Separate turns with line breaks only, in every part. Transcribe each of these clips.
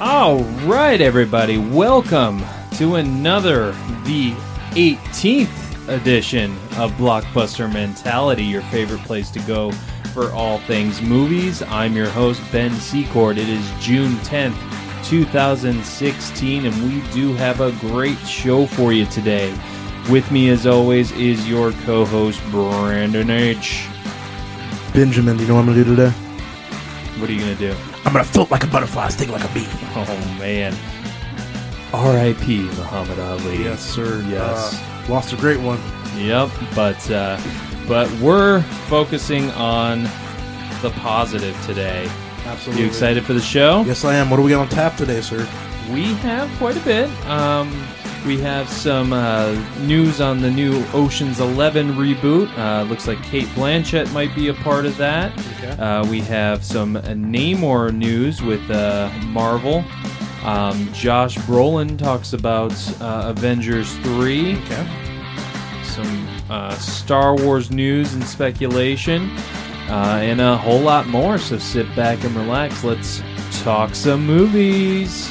All right, everybody, welcome to another, the 18th edition of Blockbuster Mentality, your favorite place to go for all things movies. I'm your host, Ben Secord. It is June 10th, 2016, and we do have a great show for you today. With me, as always, is your co host, Brandon H.
Benjamin, do you know what I'm gonna do today?
What are you going to do?
I'm gonna float like a butterfly, sting like a bee.
Oh, man. R.I.P. Muhammad Ali.
Yes, sir.
Yes.
Uh, lost a great one.
Yep, but uh, but we're focusing on the positive today.
Absolutely.
You excited for the show?
Yes, I am. What do we got on tap today, sir?
We have quite a bit. Um, we have some uh, news on the new Ocean's Eleven reboot. Uh, looks like Cate Blanchett might be a part of that.
Okay.
Uh, we have some uh, Namor news with uh, Marvel. Um, Josh Brolin talks about uh, Avengers 3
Okay.
some uh, Star Wars news and speculation, uh, and a whole lot more. So sit back and relax. Let's talk some movies.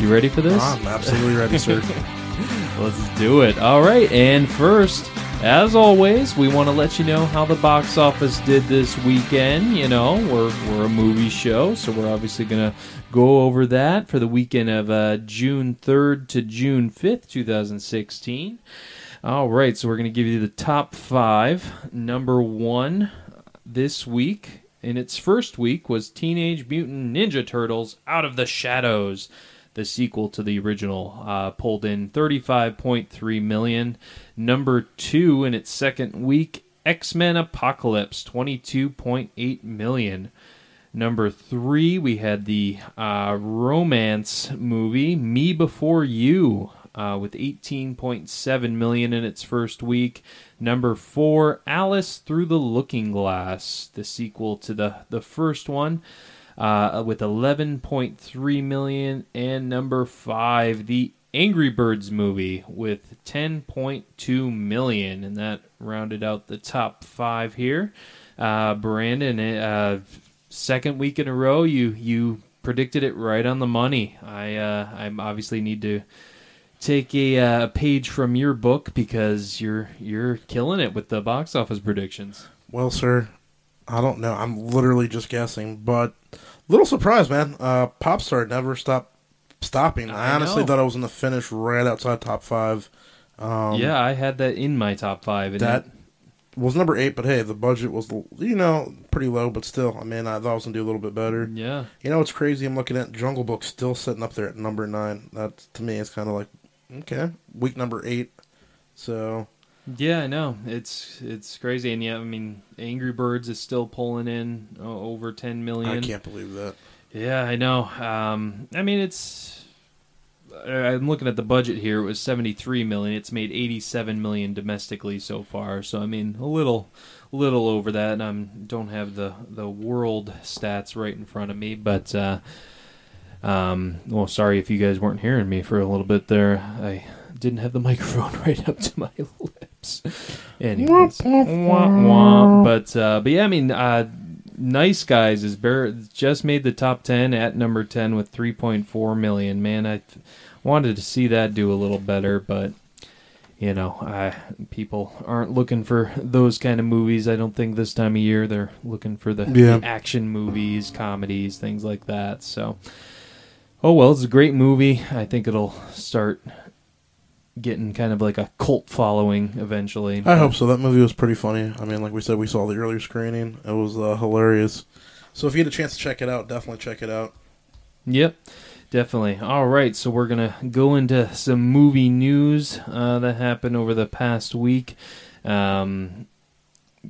You ready for this?
I'm absolutely ready, sir.
Let's do it. All right, and first, as always, we want to let you know how the box office did this weekend. You know, we're we're a movie show, so we're obviously gonna go over that for the weekend of uh, June third to June fifth, two thousand sixteen. All right, so we're gonna give you the top five. Number one this week in its first week was Teenage Mutant Ninja Turtles: Out of the Shadows the sequel to the original uh, pulled in 35.3 million. Number two in its second week x-men apocalypse 22.8 million. Number three we had the uh, romance movie me before you uh, with 18.7 million in its first week. Number four alice through the looking glass the sequel to the, the first one uh, with 11.3 million, and number five, the Angry Birds movie with 10.2 million, and that rounded out the top five here. Uh, Brandon, uh, second week in a row, you you predicted it right on the money. I uh, I obviously need to take a uh, page from your book because you're you're killing it with the box office predictions.
well, sir, I don't know. I'm literally just guessing, but little surprise, man. Uh, Popstar never stopped stopping. I,
I
honestly
know.
thought I was gonna finish right outside top five. Um,
yeah, I had that in my top five.
that
it-
was number eight, but hey, the budget was you know pretty low, but still, I mean, I thought I was gonna do a little bit better.
yeah.
You know, it's crazy. I'm looking at Jungle Book still sitting up there at number nine. That to me is kind of like okay, week number eight. So
Yeah, I know. It's it's crazy, and yeah, I mean, Angry Birds is still pulling in uh, over ten million.
I can't believe that.
Yeah, I know. Um, I mean, it's. I'm looking at the budget here. It was 73 million. It's made 87 million domestically so far. So I mean, a little, little over that. And I don't have the the world stats right in front of me, but. Uh, um, well, sorry if you guys weren't hearing me for a little bit there. I didn't have the microphone right up to my lips. Anyways, wah, wah. but uh, but yeah, I mean, uh, Nice Guys is bare, just made the top ten at number ten with three point four million. Man, I th- wanted to see that do a little better, but you know, I people aren't looking for those kind of movies. I don't think this time of year they're looking for the, the action movies, comedies, things like that. So, oh well, it's a great movie. I think it'll start getting kind of like a cult following eventually.
I hope so. That movie was pretty funny. I mean, like we said, we saw the earlier screening. It was uh, hilarious. So if you had a chance to check it out, definitely check it out.
Yep, definitely. All right, so we're gonna go into some movie news uh, that happened over the past week. Um,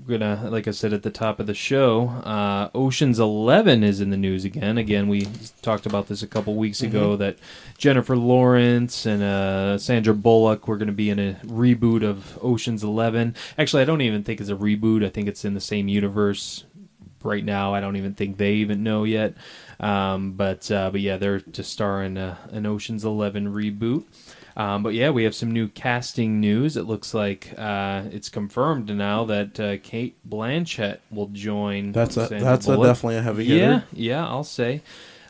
gonna, like I said at the top of the show, uh, Ocean's Eleven is in the news again. Again, we talked about this a couple weeks ago
Mm-hmm.
that Jennifer Lawrence and uh, Sandra Bullock were going to be in a reboot of Ocean's Eleven. Actually, I don't even think it's a reboot. I think it's in the same universe right now. I don't even think they even know yet. Um, but uh, but yeah, they're to star in uh, an Ocean's Eleven reboot. Um, but yeah, we have some new casting news. It looks like uh, it's confirmed now that uh, Cate Blanchett will join.
That's a
Sandra
that's a definitely a heavy hitter.
Yeah, yeah, I'll say.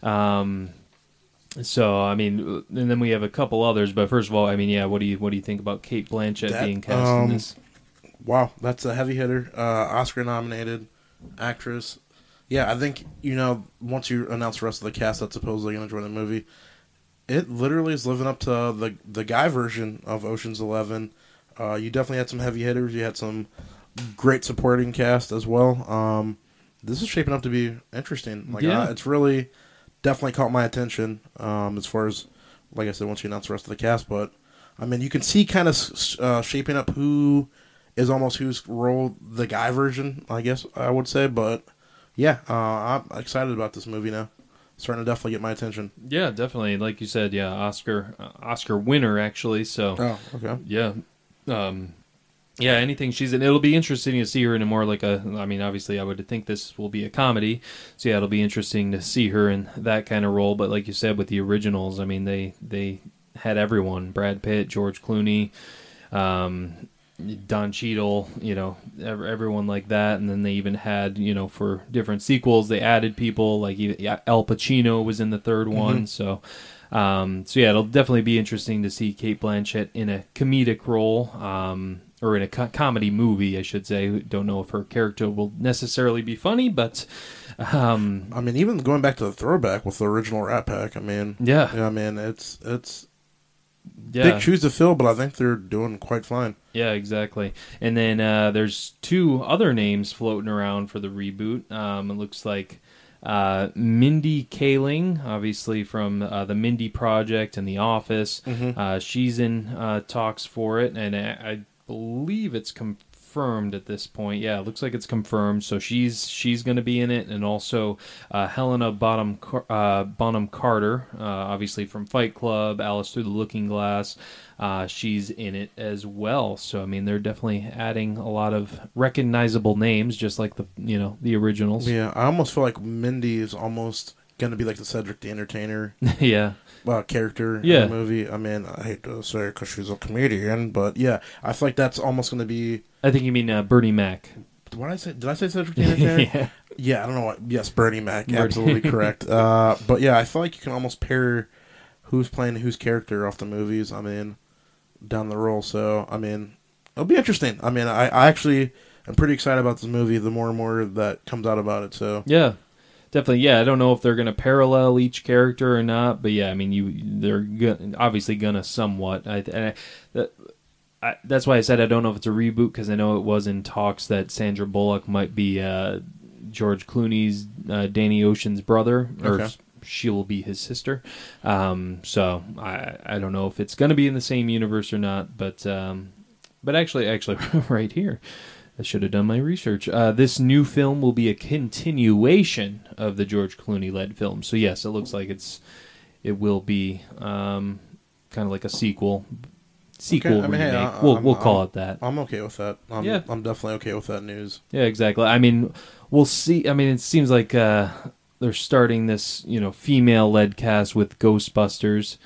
Um, so I mean, and then we have a couple others. But first of all, I mean, yeah, what do you what do you think about Cate Blanchett
That,
being cast
um,
in this?
Wow, that's a heavy hitter. Uh, Oscar nominated actress. Yeah, I think you know once you announce the rest of the cast that's supposedly going to join the movie, it literally is living up to the the guy version of Ocean's Eleven. Uh, you definitely had some heavy hitters. You had some great supporting cast as well. Um, this is shaping up to be interesting. Like,
Yeah.
uh, it's really definitely caught my attention um, as far as like I said once you announce the rest of the cast. But I mean, you can see kind of uh, shaping up who is almost whose role the guy version, I guess I would say. But yeah, uh, I'm excited about this movie now. Starting to definitely get my attention.
Yeah, definitely. Like you said, yeah, Oscar uh, Oscar winner actually. So
Oh, okay.
yeah, um, yeah. Anything she's in, it'll be interesting to see her in a more like a. I mean, obviously, I would think this will be a comedy, so yeah, it'll be interesting to see her in that kind of role. But like you said, with the originals, I mean, they they had everyone: Brad Pitt, George Clooney. Um, Don Cheadle, you know, everyone like that, and then they even had, you know, for different sequels, they added people like Al Pacino was in the third one. So, um, so yeah, it'll definitely be interesting to see Cate Blanchett in a comedic role, um, or in a co- comedy movie, I should say. Don't know if her character will necessarily be funny, but um,
I mean, even going back to the throwback with the original Rat Pack. I mean,
Yeah.
yeah. I mean, it's it's
yeah,
big shoes to fill, but I think they're doing quite fine.
Yeah, exactly. And then uh, there's two other names floating around for the reboot. Um, it looks like uh, Mindy Kaling, obviously from uh, the Mindy Project and The Office. Uh, she's in uh, talks for it, and I, I believe it's confirmed at this point. Yeah, it looks like it's confirmed. So she's she's going to be in it, and also uh, Helena Bonham Car- uh, Bonham Carter, uh, obviously from Fight Club, Alice Through the Looking Glass. Uh, she's in it as well. So I mean, they're definitely adding a lot of recognizable names, just like the you know the originals.
Yeah, I almost feel like Mindy is almost going to be like the Cedric the Entertainer
yeah.
Uh, character
Yeah.
in the movie. I mean, I hate to say it because she's a comedian, but yeah, I feel like that's almost going to be.
I think you mean uh, Bernie Mac.
What did I say? Did I say Cedric the Entertainer?
yeah.
Yeah, I don't know what. Yes, Bernie Mac,
Bernie.
absolutely correct. Uh, but yeah, I feel like you can almost pair who's playing whose character off the movies. I mean, down the roll. So I mean, it'll be interesting. I mean, I, I actually am pretty excited about this movie. The more and more that comes out about it. So
Yeah, definitely. Yeah, I don't know if they're going to parallel each character or not, but yeah, I mean, you they're go- obviously going to somewhat. I, and I, that, I, that's why I said I don't know if it's a reboot because I know it was in talks that Sandra Bullock might be uh, George Clooney's uh, Danny Ocean's brother, or
Okay.
she will be his sister. Um, so I I don't know if it's going to be in the same universe or not, but um, but actually actually right here. I should have done my research. Uh, this new film will be a continuation of the George Clooney led film. So yes, it looks like it's it will be um, kind of like a sequel. Sequel
I mean, hey,
remake.
I-
we'll
I'm-
we'll call
I'm-
it that.
I'm okay with that. I'm,
Yeah.
I'm definitely okay with that news.
Yeah, exactly. I mean, we'll see. I mean, it seems like uh, they're starting this, you know, female-led cast with Ghostbusters.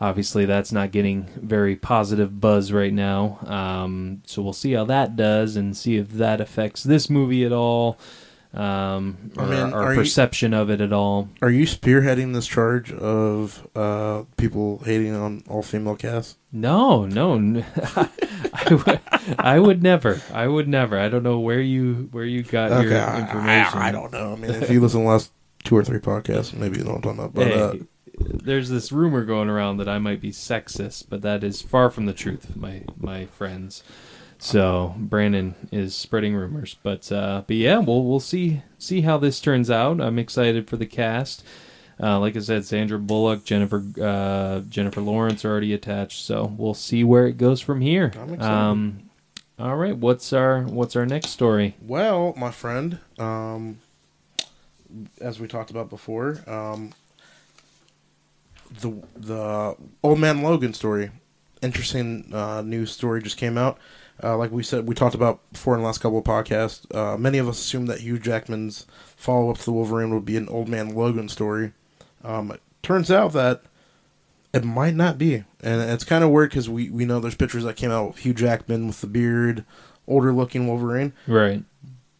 Obviously, that's not getting very positive buzz right now. Um, so we'll see how that does, and see if that affects this movie at all, um,
I
or
mean,
our
are you-
perception of it at all.
Are you spearheading this charge of uh, people hating on all female casts?
No, no, I would, I would never. I would never. I don't know where you where you got your
I-
information.
I, I don't know. I mean, if you listen to the last two or three podcasts, maybe you know what I'm talking about. But
hey,
uh,
there's this rumor going around that I might be sexist, but that is far from the truth, my my friends. So Brandon is spreading rumors, but uh, but yeah, we'll we'll see see how this turns out. I'm excited for the cast. Uh, like I said, Sandra Bullock, Jennifer uh, Jennifer Lawrence are already attached, so we'll see where it goes from here.
I'm excited.
Um, All right, what's our what's our next story?
Well, my friend, um, as we talked about before, um, the the old man Logan story. Interesting uh, news story just came out. Uh, like we said, we talked about before in the last couple of podcasts. Uh, many of us assumed that Hugh Jackman's follow up to the Wolverine would be an old man Logan story. Um, it turns out that it might not be, and it's kind of weird because we we know there's pictures that came out with Hugh Jackman with the beard, older looking Wolverine.
Right.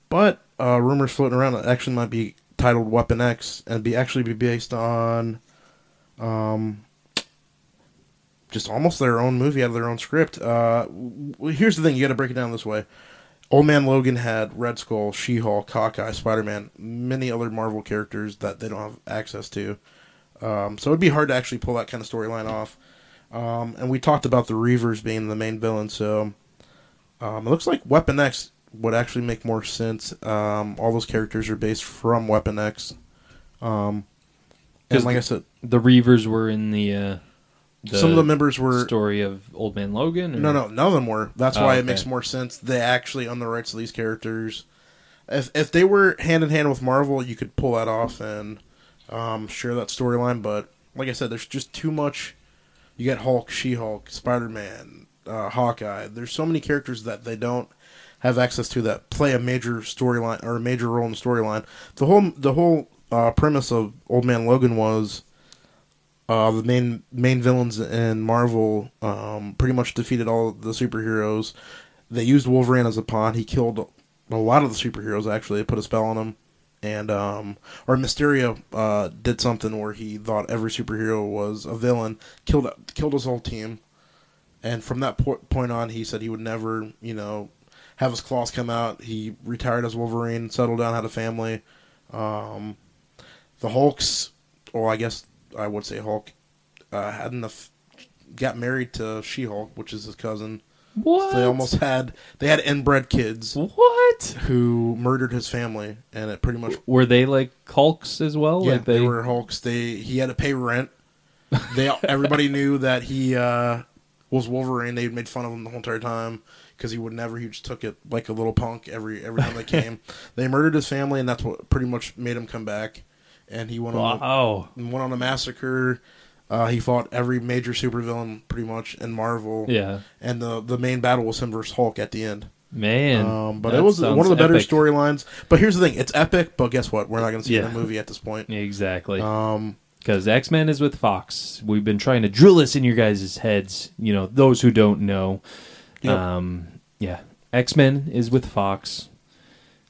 But uh, rumors floating around that it actually might be titled Weapon X and be actually be based on, um, just almost their own movie out of their own script. Uh, here's the thing: you got to break it down this way. Old Man Logan had Red Skull, She Hulk, Hawkeye, Spider Man, many other Marvel characters that they don't have access to. Um, so it'd be hard to actually pull that kind of storyline off. Um, and we talked about the Reavers being the main villain, so um, it looks like Weapon X would actually make more sense. Um, all those characters are based from Weapon X. And like I said,
The Reavers were in the, uh,
some of the members were
story of Old Man Logan. Or?
no, no, none of them were. That's
Oh,
why it makes more sense. They actually own the rights to these characters. If if they were hand in hand with Marvel, you could pull that off and um, share that storyline. But like I said, there's just too much. You get Hulk, She Hulk, Spider Man, uh, Hawkeye. There's so many characters that they don't have access to that play a major storyline or a major role in the storyline. The whole the whole uh, premise of Old Man Logan was uh, the main main villains in Marvel um, pretty much defeated all the superheroes. They used Wolverine as a pawn. He killed a lot of the superheroes. Actually, they put a spell on him, and um, or Mysterio uh, did something where he thought every superhero was a villain, killed killed his whole team, and from that po- point on, he said he would never, you know, have his claws come out. He retired as Wolverine, settled down, had a family. Um, the Hulks, or I guess I would say Hulk, uh, had enough. Got married to She Hulk, which is his cousin.
What?
They almost had they had inbred kids
What?
who murdered his family, and it pretty much
Were they like Hulks as well?
yeah
like
they, were Hulks. They he had to pay rent. They everybody knew that he uh, was Wolverine. They made fun of him the whole entire time because he would never. He just took it like a little punk every every time they came. they murdered his family, and that's what pretty much made him come back. And he went on
Wow.
went on a massacre. Uh, he fought every major supervillain pretty much in Marvel.
Yeah.
And the the main battle was him versus Hulk at the end.
Man.
Um, but it was one of the better storylines. But here's the thing: it's epic. But guess what? We're not going to see it in
Yeah.
the movie at this point.
Exactly.
Um,
Because X Men is with Fox. We've been trying to drill this in your guys' heads. You know, those who don't know.
Yep.
Um, yeah, X Men is with Fox.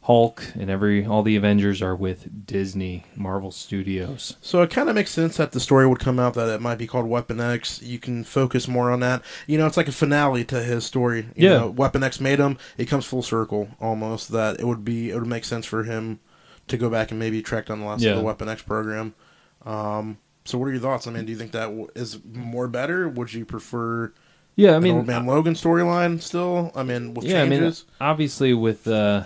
Hulk and every all the Avengers are with Disney, Marvel Studios.
so it kind of makes sense that the story would come out that it might be called Weapon X. You can focus more on that. You know, it's like a finale to his story. You
Yeah.
know, Weapon X made him. It comes full circle almost. That it would be. It would make sense for him to go back and maybe track down the last
Yeah.
of the Weapon X program. Um, so what are your thoughts? I mean, do you think that is more better? Would you prefer?
Yeah, I mean,
Old Man Logan storyline still. I mean, with
yeah, I mean, obviously with uh,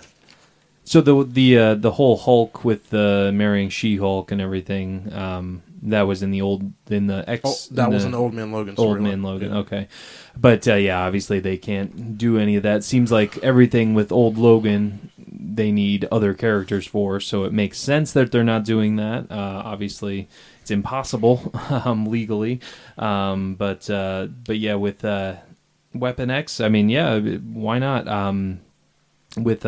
so the the uh, the whole Hulk with the marrying She Hulk and everything. Um, that was in the old in the X.
oh, that
in
was
the-
an Old Man Logan.
Old. Man Logan.
Yeah.
Okay, but uh, yeah, obviously they can't do any of that. Seems like everything with old Logan, they need other characters for. So it makes sense that they're not doing that. Uh, obviously, it's impossible um, legally. Um, but uh, but yeah, with uh, Weapon X, I mean, yeah, why not? Um, with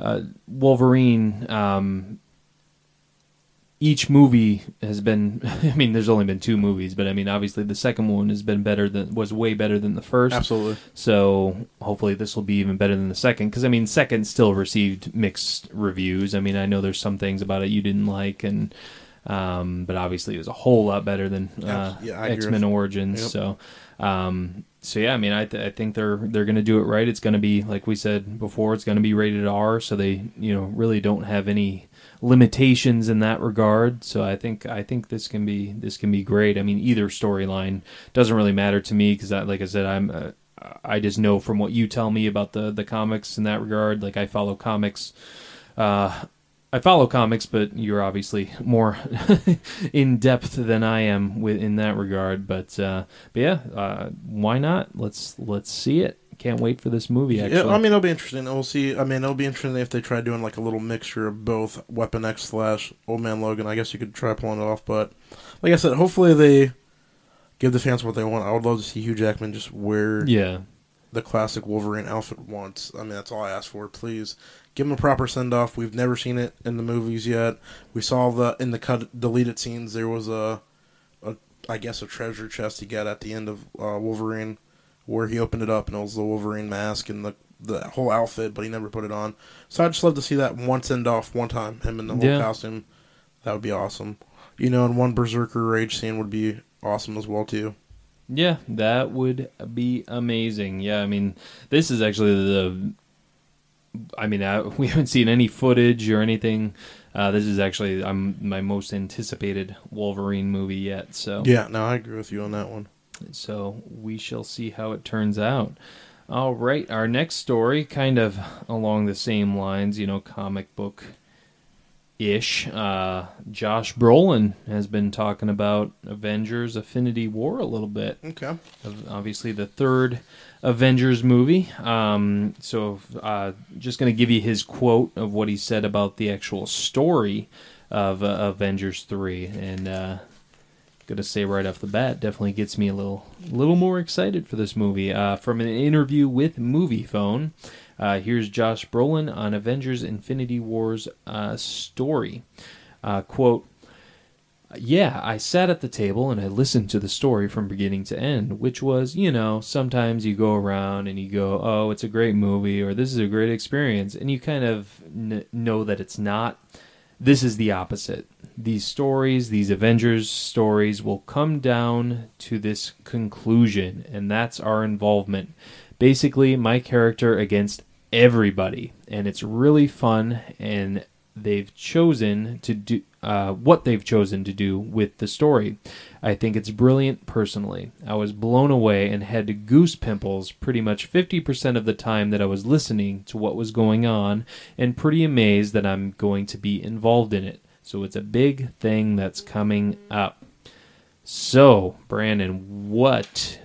uh, Wolverine. Um, each movie has been I mean there's only been two movies but I mean obviously the second one has been better than was way better than the first
Absolutely.
so hopefully this will be even better than the second because I mean second still received mixed reviews I mean I know there's some things about it you didn't like and um, but obviously it was a whole lot better than uh,
yeah,
X Men Origins
Yep.
so um, so yeah I mean I, th- I think they're they're gonna do it right it's gonna be like we said before it's gonna be rated R so they you know really don't have any limitations in that regard. So I think I think this can be this can be great. I mean, either storyline doesn't really matter to me because, like I said, I'm uh, I just know from what you tell me about the the comics in that regard. Like I follow comics. Uh, I follow comics, but you're obviously more in depth than I am with in that regard. But uh, but yeah, uh, why not? Let's let's see it. can't wait for this movie. Actually,
Yeah, I mean, it'll be interesting. We'll see. I mean, it'll be interesting if they try doing like a little mixture of both Weapon X slash Old Man Logan. I guess you could try pulling it off, but like I said, hopefully they give the fans what they want. I would love to see Hugh Jackman just wear
yeah,
the classic Wolverine outfit once. I mean, that's all I ask for. Please give him a proper send off. We've never seen it in the movies yet. We saw the in the cut deleted scenes. There was a, a I guess a treasure chest he got at the end of uh, Wolverine, where he opened it up and it was the Wolverine mask and the the whole outfit, but he never put it on. So I'd just love to see that one send off one time. Him in the whole
Yeah.
costume. That would be awesome. You know, and one Berserker rage scene would be awesome as well too.
yeah, that would be amazing. Yeah, I mean, this is actually the. I mean, I, we haven't seen any footage or anything. Uh, this is actually I'm my most anticipated Wolverine movie yet. So
Yeah, no, I agree with you on that one.
So we shall see how it turns out. All right, our next story, kind of along the same lines, you know, comic book ish. Uh, Josh Brolin has been talking about Avengers Infinity War a little bit.
Okay.
Obviously, the third Avengers movie. Um, so, uh, just going to give you his quote of what he said about the actual story of uh, Avengers 3. And, uh, gonna say right off the bat, definitely gets me a little, little more excited for this movie. Uh, from an interview with Moviefone, uh, here's Josh Brolin on Avengers: Infinity War's uh, story. Uh, quote. Yeah, I sat at the table and I listened to the story from beginning to end, which was, you know, sometimes you go around and you go, oh, it's a great movie or this is a great experience, and you kind of n- know that it's not. This is the opposite. These stories, these Avengers stories, will come down to this conclusion, and that's our involvement. Basically, my character against everybody, and it's really fun, and they've chosen to do uh, what they've chosen to do with the story. I think it's brilliant personally. I was blown away and had goose pimples pretty much 50% of the time that I was listening to what was going on, and pretty amazed that I'm going to be involved in it. So it's a big thing that's coming up. So, Brandon, what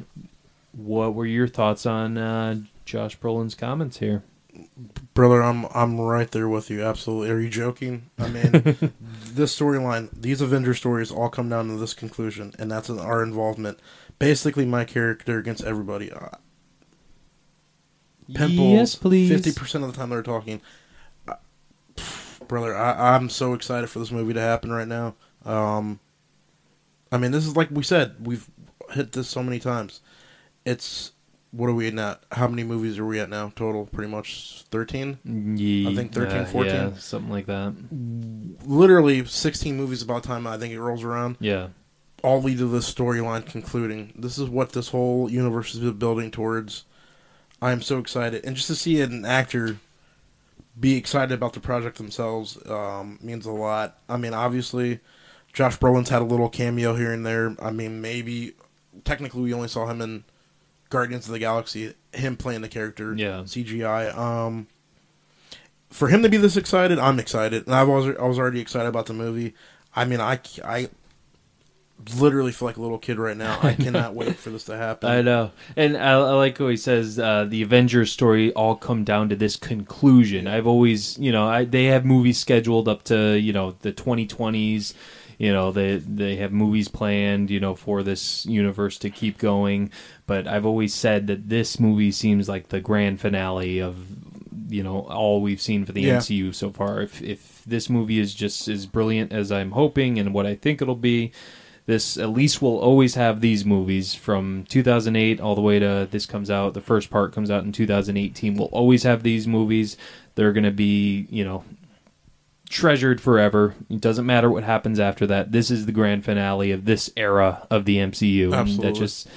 what were your thoughts on uh, Josh Brolin's comments here?
Brother, I'm I'm right there with you. Absolutely. Are you joking? I mean, this storyline, these Avenger stories, all come down to this conclusion, and that's our involvement. Basically, my character against everybody. Uh, pimples.
yes, please.
Fifty percent of the time they're talking. Uh, pff, brother, I, I'm so excited for this movie to happen right now. Um, I mean, this is like we said. We've hit this so many times. It's what are we at now? How many movies are we at now? Total, pretty much thirteen.
Ye-
I think 13,
uh,
14.
yeah, something like that.
literally 16 movies about time I think it rolls around
Yeah,
all lead to this storyline concluding. This is what this whole universe is building towards. I am so excited, and just to see an actor be excited about the project themselves um, means a lot. I mean, obviously, Josh Brolin's had a little cameo here and there. I mean, maybe technically we only saw him in Guardians of the Galaxy, him playing the character,
Yeah.
CGI. Um, for him to be this excited, I'm excited, and I was I was already excited about the movie. I mean, I I literally feel like a little kid right now. I cannot wait for this to happen.
I know, and I, I like what he says. Uh, the Avengers story all come down to this conclusion. I've always, you know, I, they have movies scheduled up to you know the 2020s. You know, they they have movies planned, you know, for this universe to keep going. But I've always said that this movie seems like the grand finale of you know all we've seen for the
Yeah.
MCU so far. If if this movie is just as brilliant as I'm hoping and what I think it'll be, this at least will always have these movies from 2008 all the way to this comes out. The first part comes out in 2018. We'll always have these movies. They're going to be, you know, treasured forever. It doesn't matter what happens after that. This is the grand finale of this era of the MCU, and that just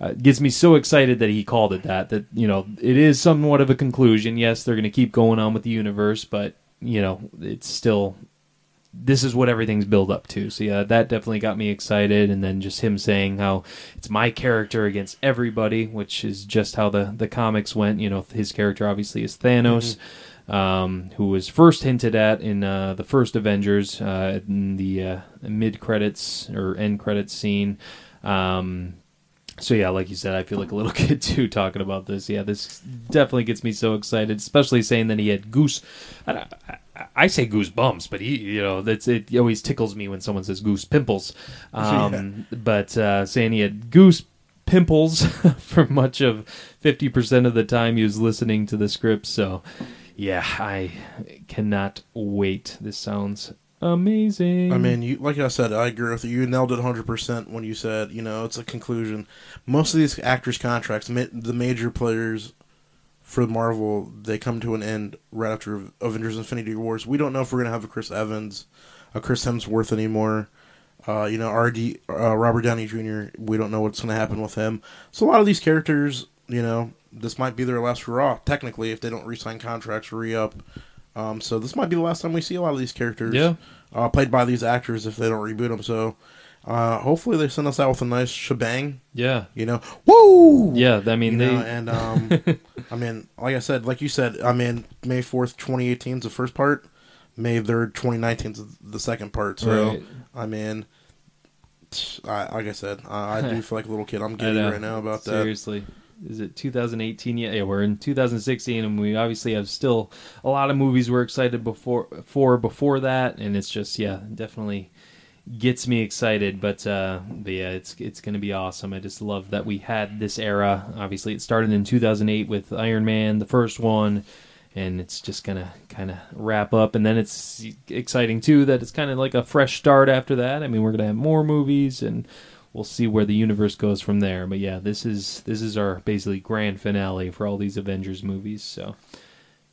uh, gets me so excited that he called it that. That you know, it is somewhat of a conclusion. Yes, they're going to keep going on with the universe, but you know, it's still this is what everything's built up to. So yeah, that definitely got me excited. And then just him saying how it's my character against everybody, which is just how the the comics went. You know, his character obviously is Thanos. Um, who was first hinted at in uh, the first Avengers uh, in the uh, mid credits or end credits scene. Um, So yeah, like you said, I feel like a little kid too talking about this. Yeah, this definitely gets me so excited, especially saying that he had goose. I, I, I say goose bumps, but he, you know, that's it. Always tickles me when someone says goose pimples. Um, But uh, saying he had goose pimples for much of fifty percent of the time he was listening to the script. So yeah, I cannot wait. This sounds amazing.
I mean, you like I said, I agree with you. You nailed it 100% when you said, you know, it's a conclusion. Most of these actors' contracts, the major players for Marvel, they come to an end right after Avengers Infinity Wars. We don't know if we're going to have a Chris Evans, a Chris Hemsworth anymore. Uh, you know, RD, uh, Robert Downey Jr., we don't know what's going to happen with him. So a lot of these characters, you know, this might be their last hurrah, technically, if they don't re sign contracts or re up. Um, so this might be the last time we see a lot of these characters
Yeah.
uh, played by these actors if they don't reboot them. So uh, hopefully they send us out with a nice shebang.
yeah,
You know, woo!
yeah. I mean,
You
they
know, and um, I mean, like I said, like you said, I mean, May fourth, twenty eighteen is the first part. May third, twenty nineteen is the second part. So
Right.
I mean, I, like I said, I, I do feel like a little kid. I'm giddy right now about that.
Seriously. Is it 2018 yet? Yeah, we're in 2016, and we obviously have still a lot of movies we're excited before for before that, and it's just yeah, definitely gets me excited. But uh, but yeah, it's it's gonna be awesome. I just love that we had this era. Obviously, it started in 2008 with Iron Man, the first one, and it's just gonna kind of wrap up. And then it's exciting too that it's kind of like a fresh start after that. I mean, we're gonna have more movies and we'll see where the universe goes from there. But yeah, this is this is our basically grand finale for all these Avengers movies. So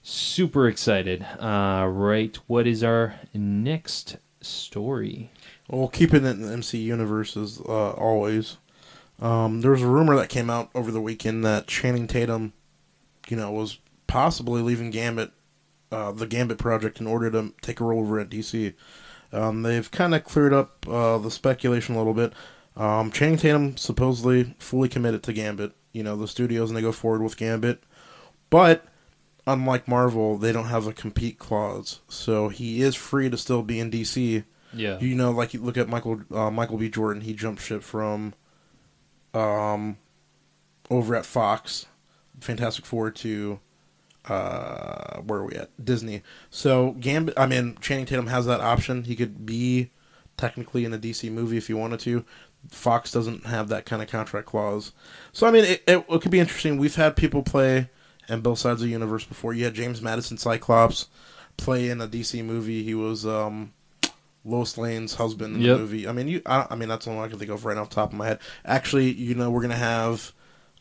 super excited. Uh, right, what is our next story?
Well, keeping it in the MC universe as uh, always. Um, there was a rumor that came out over the weekend that Channing Tatum, you know, was possibly leaving Gambit, uh, the Gambit project, in order to take a role over at DC. Um, they've kind of cleared up uh, the speculation a little bit. Um, Channing Tatum supposedly fully committed to Gambit. You know, the studios and they go forward with Gambit, but unlike Marvel, they don't have a compete clause, so he is free to still be in DC.
Yeah,
You know, like you look at Michael uh, Michael B. Jordan. He jumped ship from um over at Fox, Fantastic Four to uh where are we at Disney. So Gambit. I mean, Channing Tatum has that option. He could be technically in a DC movie if he wanted to. Fox doesn't have that kind of contract clause. So I mean, it, it, it could be interesting. We've had people play in both sides of the universe before. You had James Marsden Cyclops play in a DC movie. He was um Lois Lane's husband in
Yep.
the movie. I mean, you. I, I mean, that's the one I can think of right off the top of my head. Actually, you know, we're gonna have.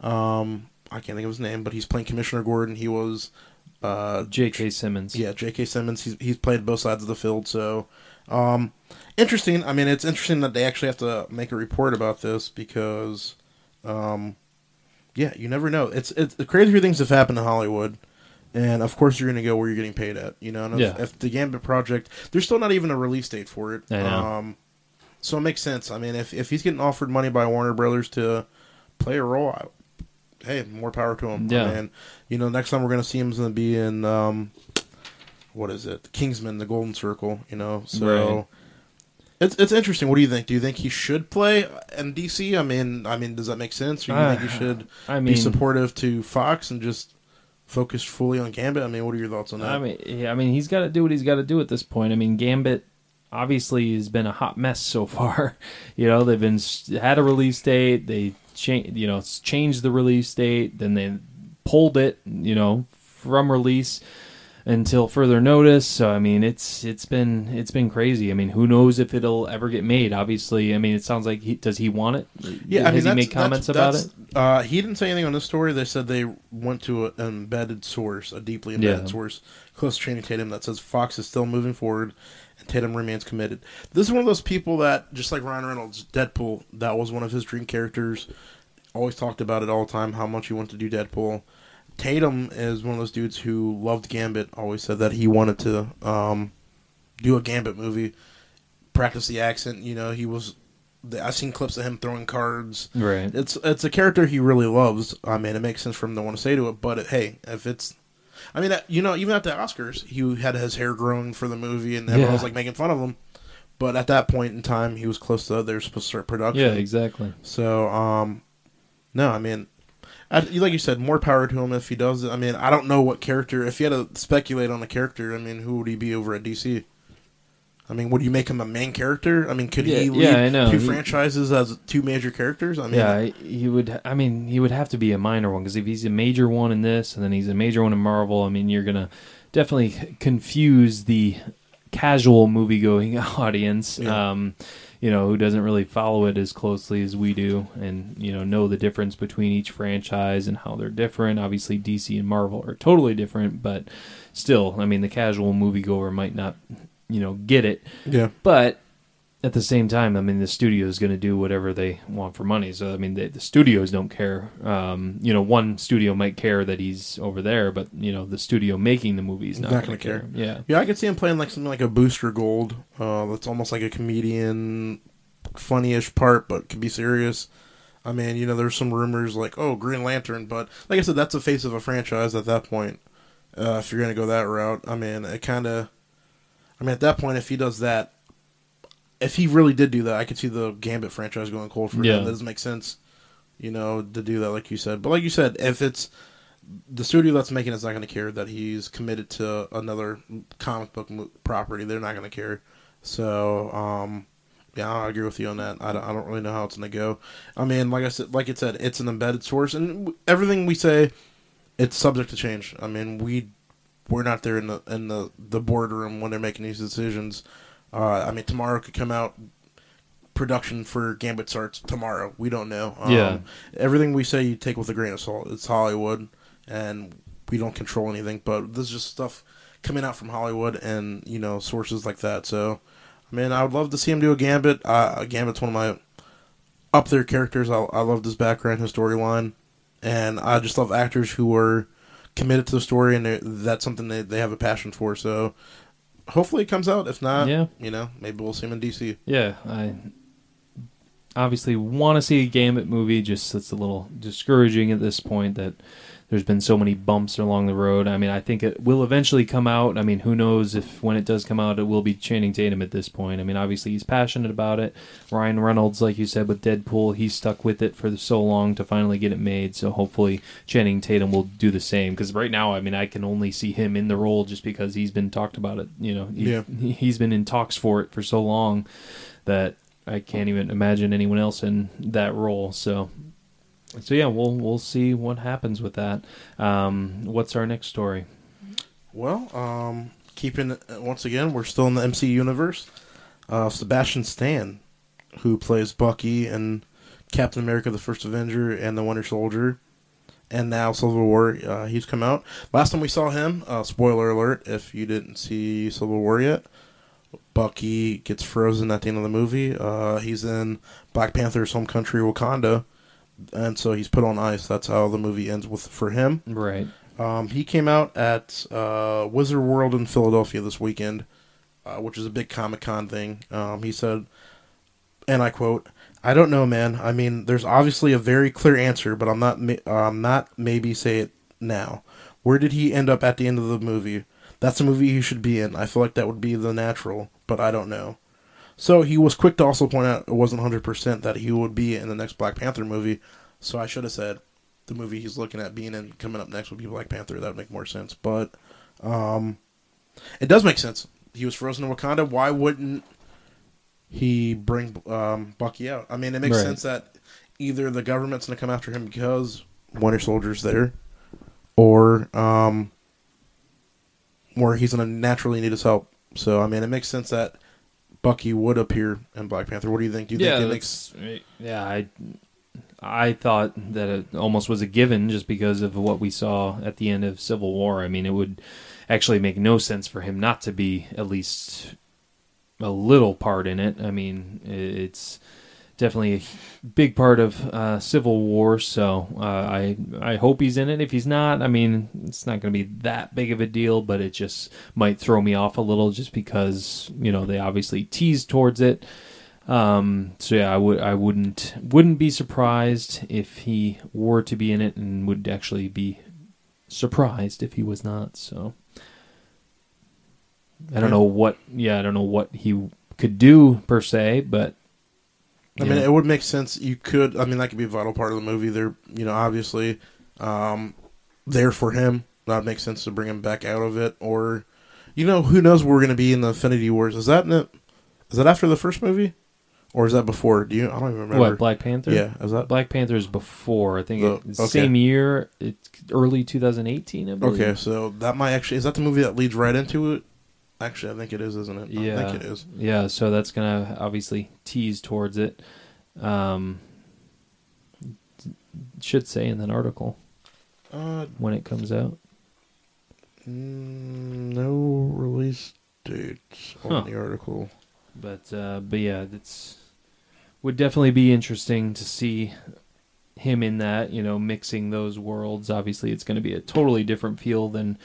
Um, I can't think of his name, but he's playing Commissioner Gordon. He was. Uh,
J.K. Simmons.
yeah, J.K. Simmons. He's he's played both sides of the field. So, um, interesting. I mean, it's interesting that they actually have to make a report about this because, um, yeah, you never know. It's it's the crazier things have happened in Hollywood, and of course you're going to go where you're getting paid at. You know, and if,
Yeah.
if the Gambit project, there's still not even a release date for it.
I know.
Um, so it makes sense. I mean, if if he's getting offered money by Warner Brothers to play a role, I, hey, more power to him.
Yeah.
And you know, next time we're going to see him is going to be in um, what is it? Kingsman, the Golden Circle. You know, so.
Right.
It's it's interesting. What do you think? Do you think he should play in DC? I mean, I mean, does that make sense? Or do you
Uh,
think he should
I mean, be
supportive to Fox and just focus fully on Gambit? I mean, what are your thoughts on that?
I mean, yeah, I mean, he's got to do what he's got to do at this point. I mean, Gambit obviously has been a hot mess so far. You know, they've been had a release date. They changed, you know, changed the release date. Then they pulled it, you know, from release until further notice. So I mean, it's it's been it's been crazy. I mean, who knows if it'll ever get made? Obviously, I mean, it sounds like he does he want it?
yeah, I mean,
he made comments
that's-
about it?
Uh, he didn't say anything on this story. They said they went to an embedded source, a deeply embedded
Yeah.
source close to Channing Tatum that says Fox is still moving forward and Tatum remains committed. This is one of those people that, just like Ryan Reynolds, Deadpool, that was one of his dream characters. Always talked about it all the time, how much he wanted to do Deadpool. Tatum is one of those dudes who loved Gambit. Always said that he wanted to um, do a Gambit movie, practice the accent. You know, he was. I've seen clips of him throwing cards.
Right.
It's it's a character he really loves. I mean, it makes sense for him to want to say to it. But it, hey, if it's, I mean, you know, even at the Oscars, he had his hair grown for the movie, and everyone
Yeah.
was like making fun of him. But at that point in time, he was close to they're supposed to start production.
Yeah, exactly.
So, um, No, I mean, I, like you said, more power to him if he does. I mean, I don't know what character. If you had to speculate on a character, I mean, who would he be over at DC? I mean, would you make him a main character? I mean, could
Yeah,
he
yeah,
lead
I know.
two
He-
franchises as two major characters? I mean,
yeah, he would. I mean, he would have to be a minor one because if he's a major one in this, and then he's a major one in Marvel, I mean, you're gonna definitely confuse the casual movie-going audience.
Yeah.
Um, you know, who doesn't really follow it as closely as we do, and you know, know the difference between each franchise and how they're different. Obviously, DC and Marvel are totally different, but still, I mean, the casual moviegoer might not, you know, get it.
yeah,
But at the same time, I mean, the studio is going to do whatever they want for money. So I mean, the, the studios don't care. Um, you know, one studio might care that he's over there, but you know, the studio making the movie is not,
Not
going to care. Yeah,
yeah. I could see him playing like something like a Booster Gold. Uh, that's almost like a comedian, funny-ish part, but could be serious. I mean, you know, there's some rumors like, oh, Green Lantern, but like I said, that's the face of a franchise at that point. Uh, if you're gonna go that route, I mean, it kind of. I mean, at that point, if he does that, if he really did do that, I could see the Gambit franchise going cold for
Yeah.
him. That doesn't make sense, you know, to do that, like you said. But like you said, if it's the studio that's making it's not going to care that he's committed to another comic book property. They're not going to care. So, um, yeah, I agree with you on that. I don't, I don't really know how it's going to go. I mean, like I said, like it said, it's an embedded source, and everything we say, it's subject to change. I mean, we we're not there in the in the the boardroom when they're making these decisions. Uh, I mean, tomorrow could come out. Production for Gambit starts tomorrow. We don't know. Um,
Yeah.
Everything we say, you take with a grain of salt. It's Hollywood, and we don't control anything. But this is just stuff coming out from Hollywood, and you know sources like that. So, I mean, I would love to see him do a Gambit. Uh, Gambit's one of my up there characters. I, I love his background, his storyline, and I just love actors who are committed to the story, and that's something they they have a passion for. So, hopefully, it comes out. If not,
Yeah.
you know, maybe we'll see him in DC.
yeah. I obviously want to see a Gambit movie. Just it's a little discouraging at this point that there's been so many bumps along the road. I mean, I think it will eventually come out. I mean, who knows if when it does come out, it will be Channing Tatum at this point. I mean, obviously he's passionate about it. Ryan Reynolds, like you said with Deadpool, he stuck with it for so long to finally get it made. So hopefully Channing Tatum will do the same. Because right now, I mean, I can only see him in the role just because he's been talked about it. You know, he,
Yeah.
he's been in talks for it for so long that I can't even imagine anyone else in that role. So, so yeah, we'll we'll see what happens with that. Um, what's our next story?
Well, um, keeping once again, we're still in the MC universe. Uh, Sebastian Stan, who plays Bucky and Captain America: The First Avenger and the Winter Soldier, and now Civil War. Uh, he's come out. Last time we saw him, uh, spoiler alert: if you didn't see Civil War yet, Bucky gets frozen at the end of the movie. Uh, he's in Black Panther's home country, Wakanda, and so he's put on ice. That's how the movie ends with for him.
Right.
Um, he came out at uh, Wizard World in Philadelphia this weekend, uh, which is a big Comic Con thing. Um, he said, and I quote, "I don't know, man. I mean, there's obviously a very clear answer, but I'm not. ma- I'm not. Maybe say it now. Where did he end up at the end of the movie? That's a movie he should be in. I feel like that would be the natural, but I don't know." So he was quick to also point out it wasn't 100% that he would be in the next Black Panther movie. So I should have said the movie he's looking at being in coming up next would be Black Panther. That would make more sense. But um, it does make sense. He was frozen in Wakanda. Why wouldn't he bring um, Bucky out? I mean, it makes
Right.
sense that either the government's going to come after him because Winter Soldier's there, or um, or he's going to naturally need his help. So I mean, it makes sense that Bucky would appear in Black Panther. What do you think? Do you
yeah,
think it makes?
yeah. I I thought that it almost was a given just because of what we saw at the end of Civil War. I mean, it would actually make no sense for him not to be at least a little part in it. I mean, it's definitely a big part of uh, Civil War. So uh, I I hope he's in it. If he's not, I mean, it's not going to be that big of a deal, but it just might throw me off a little just because you know they obviously tease towards it. Um, so yeah, I would I wouldn't wouldn't be surprised if he were to be in it, and would actually be surprised if he was not. So I don't know what yeah I don't know what he could do per se, but
I mean, it would make sense. You could. I mean, that could be a vital part of the movie. They're, you know, obviously um, there for him. That makes sense to bring him back out of it, or, you know, who knows where we're going to be in the Infinity Wars? Is that in it? Is that after the first movie, or is that before? Do you? I don't even remember.
what Black Panther?
Yeah, is that
Black Panther is before. I think
The-
it's
okay.
same year. It's early 2018. I believe.
okay? So that might actually is that the movie that leads right into it? Actually, I think it is, isn't it?
Yeah,
I think it is.
Yeah, so that's gonna obviously tease towards it. Um, should say in that article
Uh,
when it comes out.
mm, no release dates on
Huh.
the article.
But uh, but yeah, it's would definitely be interesting to see him in that. You know, mixing those worlds. Obviously, it's going to be a totally different feel than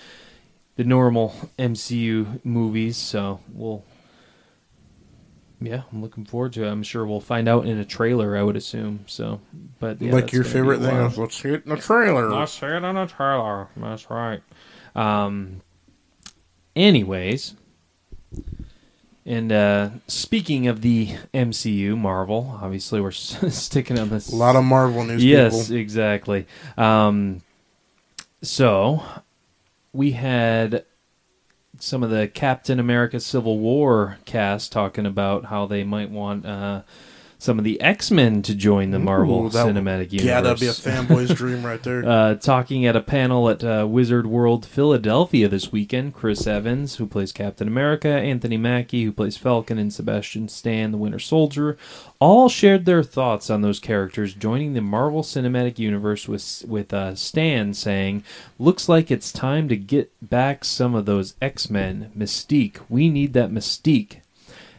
the normal MCU movies. So we'll. Yeah, I'm looking forward to it. I'm sure we'll find out in a trailer. I would assume so. But yeah,
like your favorite thing
wild.
is let's see it in the trailer.
Let's see it in a trailer. That's right. Um. Anyways, and uh, speaking of the MCU, Marvel. Obviously, we're sticking on this.
A lot of Marvel news.
yes,
people.
exactly. Um. So we had some of the Captain America Civil War cast talking about how they might want uh, some of the X Men to join the Marvel
Ooh,
Cinematic Universe.
Yeah, that'd be a fanboy's dream right there.
Uh, talking at a panel at uh, Wizard World Philadelphia this weekend, Chris Evans, who plays Captain America, Anthony Mackie, who plays Falcon, and Sebastian Stan, the Winter Soldier, all shared their thoughts on those characters joining the Marvel Cinematic Universe. With with uh, Stan saying, "Looks like it's time to get back some of those X Men Mystique. We need that Mystique."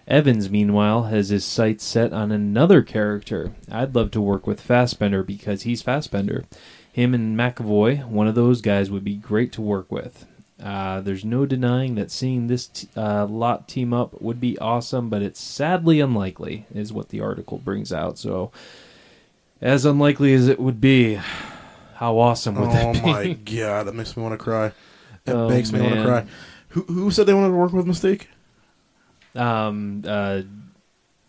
Evans, meanwhile, has his sights set on another character. I'd love to work with Fassbender because he's Fassbender. Him and McAvoy, one of those guys, would be great to work with. Uh, there's no denying that seeing this t- uh, lot team up would be awesome, but it's sadly unlikely, is what the article brings out. So, as unlikely as it would be, how awesome would
oh
that be?
Oh my god, that makes me want to cry. It
Oh,
makes me want to cry. Who who said they wanted to work with Mystique?
Um, uh,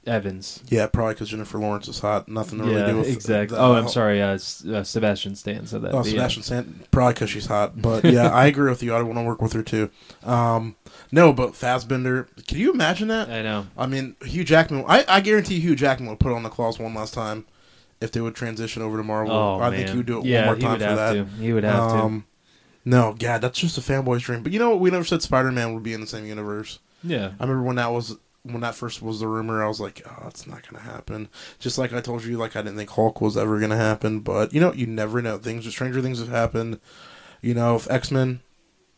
Evans.
Yeah, probably because Jennifer Lawrence is hot. Nothing to really
yeah,
do with
exactly.
the-
oh, I'm sorry. Uh, S- uh, Sebastian Stan said that.
Oh,
but yeah.
Sebastian Stan, probably because she's hot. But yeah, I agree with you. I want to work with her too. Um, no, but Fassbender. Can you imagine that?
I know.
I mean, Hugh Jackman. I, I guarantee Hugh Jackman would put on the claws one last time if they would transition over to Marvel.
Oh,
I
man.
think he would do it
yeah,
one more time for that.
To. He would have
Um, no, God, that's just a fanboy's dream. But you know what? We never said Spider Man would be in the same universe.
Yeah.
I remember when that was when that first was the rumor. I was like, oh, it's not going to happen. Just like I told you, like I didn't think Hulk was ever going to happen. But you know, you never know. Things, stranger things have happened. You know, if X Men.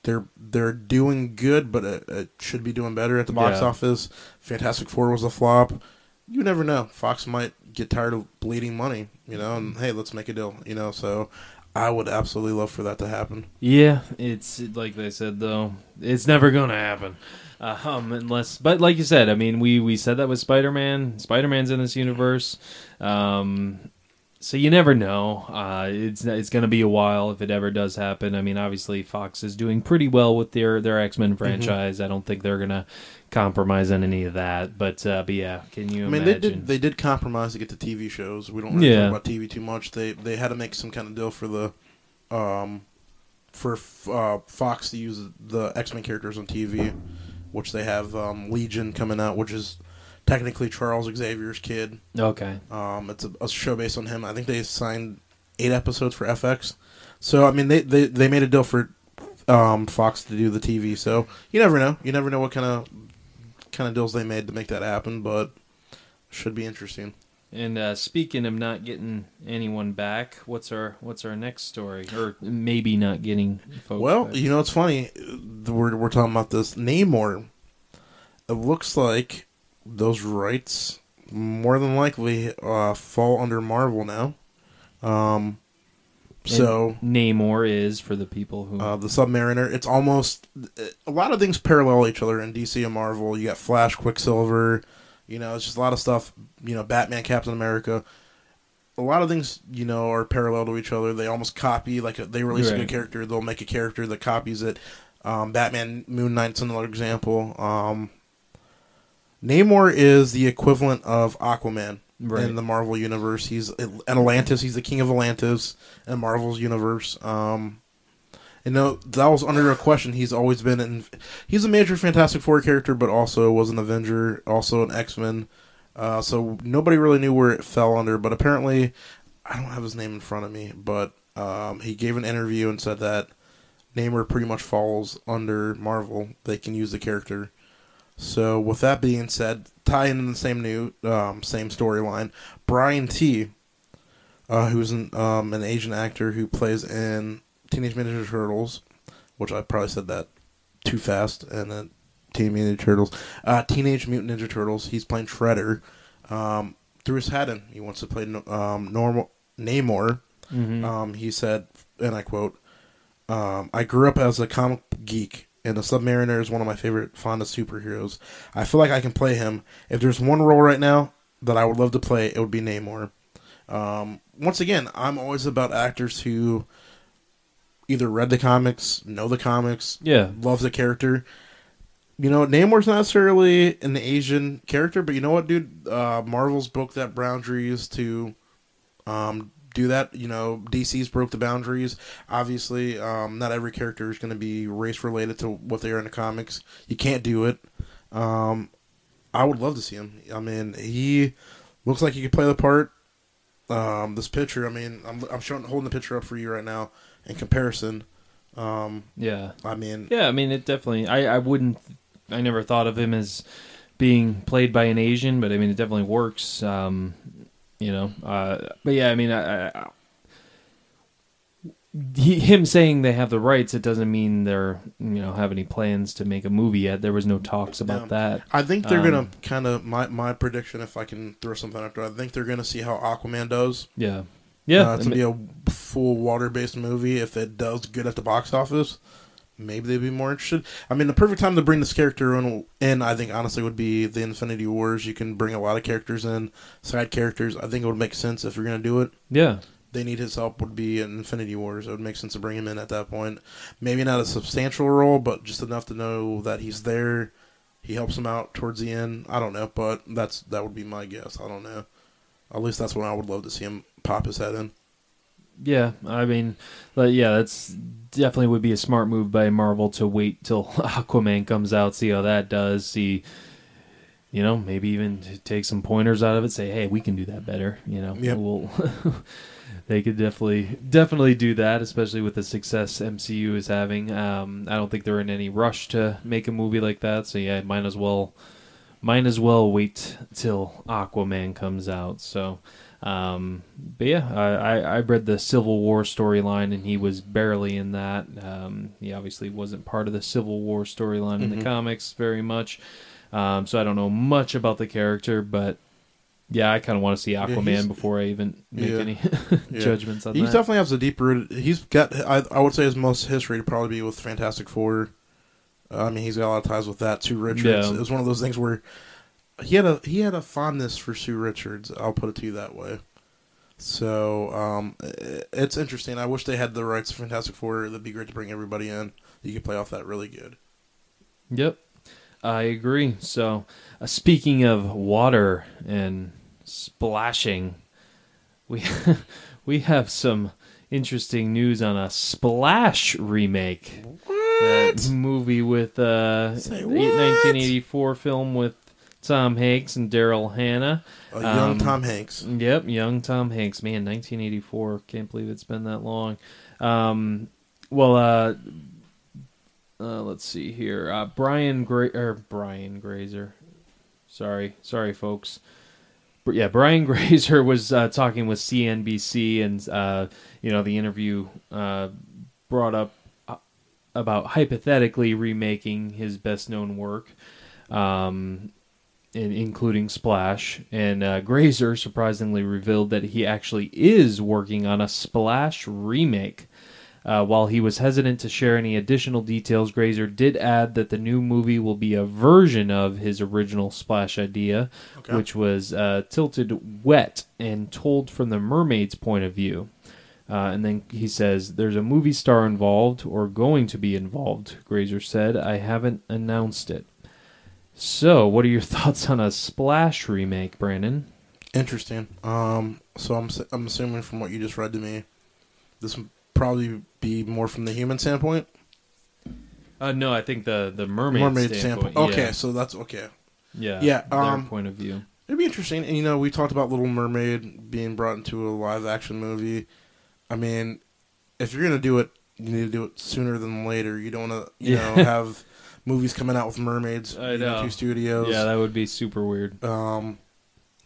They're they're doing good, but it, it should be doing better at the box
Yeah.
office. Fantastic Four was a flop. You never know. Fox might get tired of bleeding money, you know, and hey, let's make a deal, you know. So, I would absolutely love for that to happen.
Yeah, it's like they said though. It's never gonna happen, um, unless. But like you said, I mean, we we said that with Spider Man. Spider Man's in this universe, um, so you never know. Uh, it's it's gonna be a while if it ever does happen. I mean, obviously Fox is doing pretty well with their their X Men franchise. I don't think they're gonna compromise on any of that. But uh, but yeah, can you
I mean, they did they did compromise to get the TV shows. We don't really
Yeah.
talk about TV too much. They they had to make some kind of deal for the, um, for uh, Fox to use the X Men characters on TV, which they have um, Legion coming out, which is technically Charles Xavier's kid.
okay.
Um, it's a, a show based on him. I think they signed eight episodes for FX. So I mean, they they, they made a deal for um, Fox to do the TV. So you never know. You never know what kind of kind of deals they made to make that happen, but should be interesting.
And uh, speaking of not getting anyone back, what's our what's our next story, or maybe not getting folks?
well,
back?
you know it's funny. We're we're talking about this Namor. It looks like those rights more than likely uh, fall under Marvel now. Um, so.
And Namor is for the people who
Uh, the Submariner. It's almost a lot of things parallel each other in DC and Marvel. You got Flash, Quicksilver. You know, it's just a lot of stuff. You know, Batman, Captain America. A lot of things, you know, are parallel to each other. They almost copy. Like they release a
Right.
good character, they'll make a character that copies it. Um, Batman, Moon Knight's another example. Um, Namor is the equivalent of Aquaman
Right.
in the Marvel universe. He's in Atlantis. He's the king of Atlantis in Marvel's universe. Um, you know that was under a question. He's always been in. He's a major Fantastic Four character, but also was an Avenger, also an X Men. Uh, so nobody really knew where it fell under. But apparently, I don't have his name in front of me, but um, he gave an interview and said that Namor pretty much falls under Marvel. They can use the character. So with that being said, tying in the same new um, same storyline, Brian Tee, uh, who's an um, an Asian actor who plays in Teenage Mutant Ninja Turtles, which I probably said that too fast, and then Teenage Mutant Ninja Turtles, uh, Teenage Mutant Ninja Turtles. He's playing Shredder. Um, hat in. He wants to play um, normal Namor. Um, he said, and I quote, um, "I grew up as a comic geek." And the Submariner is one of my favorite, fondest superheroes. I feel like I can play him. If there's one role right now that I would love to play, it would be Namor. Um, once again, I'm always about actors who either read the comics, know the comics,
Yeah.
love the character. You know, Namor's not necessarily an Asian character, but you know what, dude? Uh, Marvel's broke that boundaries to um, do that. You know, DC's broke the boundaries. Obviously, um, not every character is going to be race related to what they are in the comics. You can't do it. Um, I would love to see him. I mean, he looks like he could play the part. Um, this picture, I mean, I'm, I'm showing holding the picture up for you right now in comparison. Um,
Yeah.
I mean,
Yeah, I mean, it definitely. I, I wouldn't. I never thought of him as being played by an Asian, but I mean, it definitely works. Um, you know, uh, but yeah, I mean, I, I, he, him saying they have the rights, it doesn't mean they're you know have any plans to make a movie yet. There was no talks about that.
I think they're
Um,
gonna kind of my my prediction. If I can throw something out there, I think they're gonna see how Aquaman does.
Yeah, yeah.
uh, to be a full water based movie. If it does good at the box office, maybe they'd be more interested. I mean, the perfect time to bring this character in, in I think honestly would be the Infinity Wars. You can bring a lot of characters in, side characters. I think it would make sense if you're gonna do it.
yeah,
They need his help. Would be in Infinity Wars. It would make sense to bring him in at that point. Maybe not a substantial role, but just enough to know that he's there. He helps him out towards the end. I don't know, but that's that would be my guess. I don't know. At least that's what I would love to see him pop his head in.
Yeah, I mean, yeah, that's definitely would be a smart move by Marvel to wait till Aquaman comes out, see how that does, see, you know, maybe even take some pointers out of it, say, hey, we can do that better, you know.
Yep.
We'll, they could definitely definitely do that, especially with the success MCU is having. Um, I don't think they're in any rush to make a movie like that, so yeah, might as well, might as well wait till Aquaman comes out. So. Um, but yeah, I, I, read the Civil War storyline, and he was barely in that. Um, he obviously wasn't part of the Civil War storyline in the comics very much. Um, so I don't know much about the character, but yeah, I kind of want to see Aquaman before I even make
Yeah.
any
Yeah.
judgments on
He
that.
He definitely has a deep root. He's got. I, I would say his most history would probably be with Fantastic Four. Uh, I mean, he's got a lot of ties with that. too. Richards.
Yeah.
It was one of those things where he had a he had a fondness for Sue Richards. I'll put it to you that way. So um, it's interesting. I wish they had the rights to Fantastic Four. That'd be great to bring everybody in. You could play off that really good.
Yep, I agree. So, uh, speaking of water and splashing, we we have some interesting news on a Splash remake. That movie with uh,
Say
1984 film with Tom Hanks and Daryl Hannah.
Uh, young
Um,
Tom Hanks.
Yep, young Tom Hanks. Man, 1984. Can't believe it's been that long. Um, well, uh, uh, let's see here. Uh, Brian Gra- or Brian Grazer. Sorry, sorry, folks. But yeah, Brian Grazer was uh, talking with CNBC, and uh, you know the interview uh, brought up uh, about hypothetically remaking his best known work. Um, including Splash. And uh, Grazer surprisingly revealed that he actually is working on a Splash remake. Uh, while he was hesitant to share any additional details, Grazer did add that the new movie will be a version of his original Splash idea,
Okay.
which was uh, tilted wet and told from the mermaid's point of view. Uh, and then he says, There's a movie star involved or going to be involved, Grazer said. I haven't announced it. So, what are your thoughts on a Splash remake, Brandon?
Interesting. Um, so I'm I'm assuming from what you just read to me, this would probably be more from the human standpoint,
Uh, no, I think the the mermaid,
mermaid
standpoint.
standpoint. Okay,
yeah.
so that's okay.
yeah,
Yeah,
their
um,
point of view.
It'd be interesting. And, you know, we talked about Little Mermaid being brought into a live action movie. I mean, if you're gonna do it, you need to do it sooner than later. You don't want to, you
Yeah.
know, have movies coming out with mermaids.
I
know, two studios.
Yeah, that would be super weird.
Um,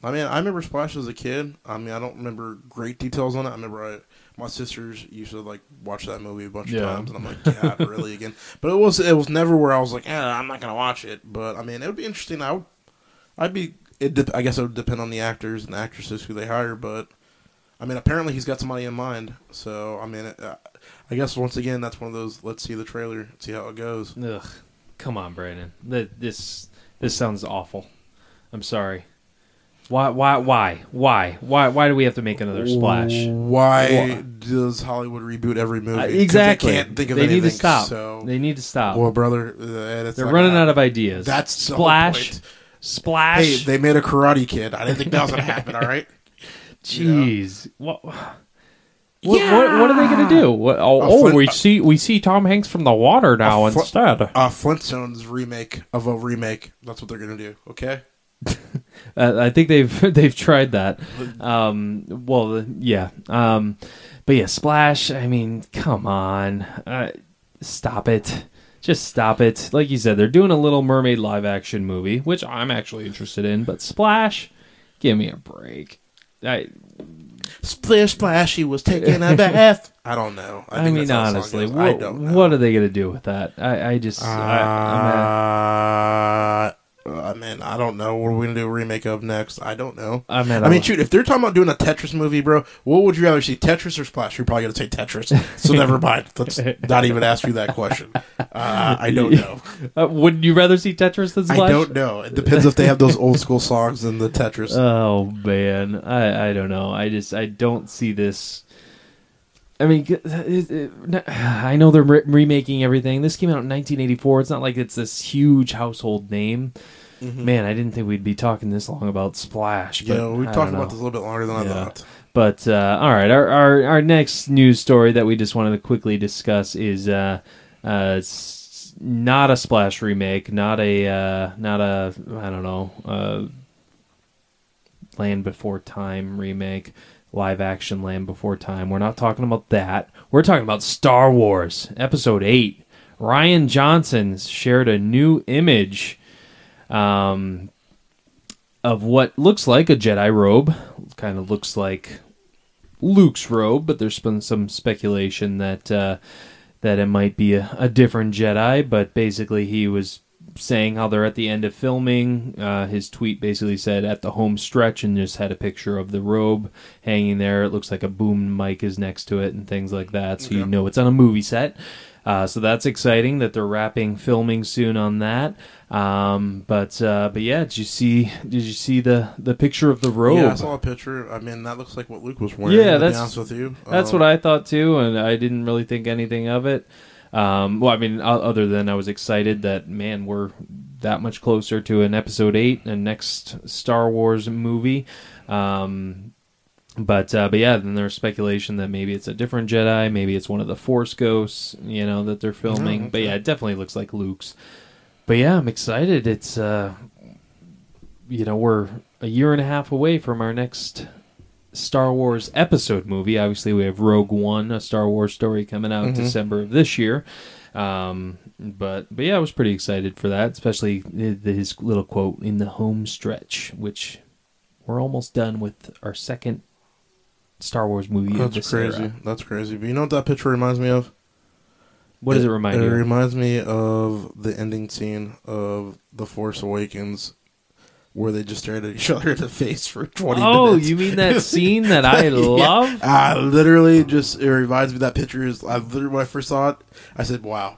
I mean, I remember Splash as a kid. I mean, I don't remember great details on it. I remember I, my sisters used to like watch that movie a bunch
Yeah.
of times, and I'm like, God, really again? But it was it was never where I was like, yeah, I'm not gonna watch it. But I mean, it would be interesting. I would, I'd be. It. De- I guess it would depend on the actors and actresses who they hire, but. I mean, apparently he's got somebody in mind. So, I mean, I guess once again, that's one of those. Let's see the trailer, see how it goes.
Ugh, come on, Brandon. This this sounds awful. I'm sorry. Why? Why? Why? Why? Why? Why do we have to make another splash?
Why
Wha-
does Hollywood reboot every movie?
Uh,
'Cause
exactly.
They can't think of
they
anything.
need to stop.
So,
They need to stop.
well, brother, uh, it's
They're
not
running
gonna
out of ideas.
That's the whole
splash.
point.
Splash.
Hey, they made a Karate Kid. I didn't think that was gonna happen. All right. you know?
Jeez. What? What, what, what are they going to do? What, oh,
A
oh,
Flint-
we see we see Tom Hanks from the water now
A Fl-
instead.
A Flintstones remake of a remake. That's what they're gonna do. Okay.
Uh, I think they've they've tried that. Um, well, yeah. Um, but yeah, Splash. I mean, come on, uh, stop it. Just stop it. Like you said, they're doing a Little Mermaid live action movie, which I'm actually interested in. But Splash, give me a break. I
Splish splash. He was taking a bath. I don't know. I,
I, mean,
that's how the song
honestly, what,
I don't know.
what are they gonna do with that? I, I just, I, I'm at-
uh, Uh, I mean, I don't know. What are we gonna do a remake of next? I don't know.
I'm at
I mean, shoot, if they're talking about doing a Tetris movie, bro, what would you rather see, Tetris or Splash? You're probably gonna say Tetris, so never mind. Let's not even ask you that question. Uh, I don't know.
Uh, would you rather see Tetris than Splash?
I don't know. It depends if they have those old school songs in the Tetris.
Oh man, I I don't know. I just I don't see this. I mean, it- it- I know they're re- remaking everything. This came out in 1984. It's not like it's this huge household name. Man, I didn't think we'd be talking this long about Splash. But
know, we talked about this a little bit longer than I thought.
But uh, all right, our, our our next news story that we just wanted to quickly discuss is uh, uh, not a Splash remake, not a uh, not a I don't know uh, Land Before Time remake, live action Land Before Time. We're not talking about that. We're talking about Star Wars Episode Eight. Rian Johnson shared a new image. Um, of what looks like a Jedi robe. Kind of looks like Luke's robe, but there's been some speculation that uh, that it might be a, a different Jedi. But basically, he was saying how they're at the end of filming. Uh, his tweet basically said at the home stretch and just had a picture of the robe hanging there. It looks like a boom mic is next to it and things like that, so you know it's on a movie set. Uh, so that's exciting that they're wrapping filming soon on that. Um, but uh, but yeah, did you see did you see the the picture of the robe?
Yeah, I saw a picture. I mean, that looks like what Luke was wearing.
Yeah,
to be
that's-
honest with you.
That's
Um,
what I thought too, and I didn't really think anything of it. Um, well, I mean, other than I was excited that man, we're that much closer to an episode eight, and next Star Wars movie. Um, but uh, but yeah, then there's speculation that maybe it's a different Jedi, maybe it's one of the Force ghosts, you know, that they're filming. But yeah, it definitely looks like Luke's. But yeah, I'm excited. It's uh, you know, we're a year and a half away from our next Star Wars episode movie. Obviously, we have Rogue One, a Star Wars story coming out
Mhm.
December of this year. Um, but but yeah, I was pretty excited for that, especially hi- his little quote in the home stretch, which we're almost done with our second Star Wars movie of
That's
this
crazy.
era.
That's crazy. But you know what that picture reminds me of?
What does it remind
It
you? of?
It reminds me of the ending scene of The Force Awakens, where they just stared at each other in the face for twenty
Oh,
minutes.
Oh, you mean that scene that I
Yeah.
love?
I literally just it reminds me that picture is. I literally when I first saw it, I said, "Wow."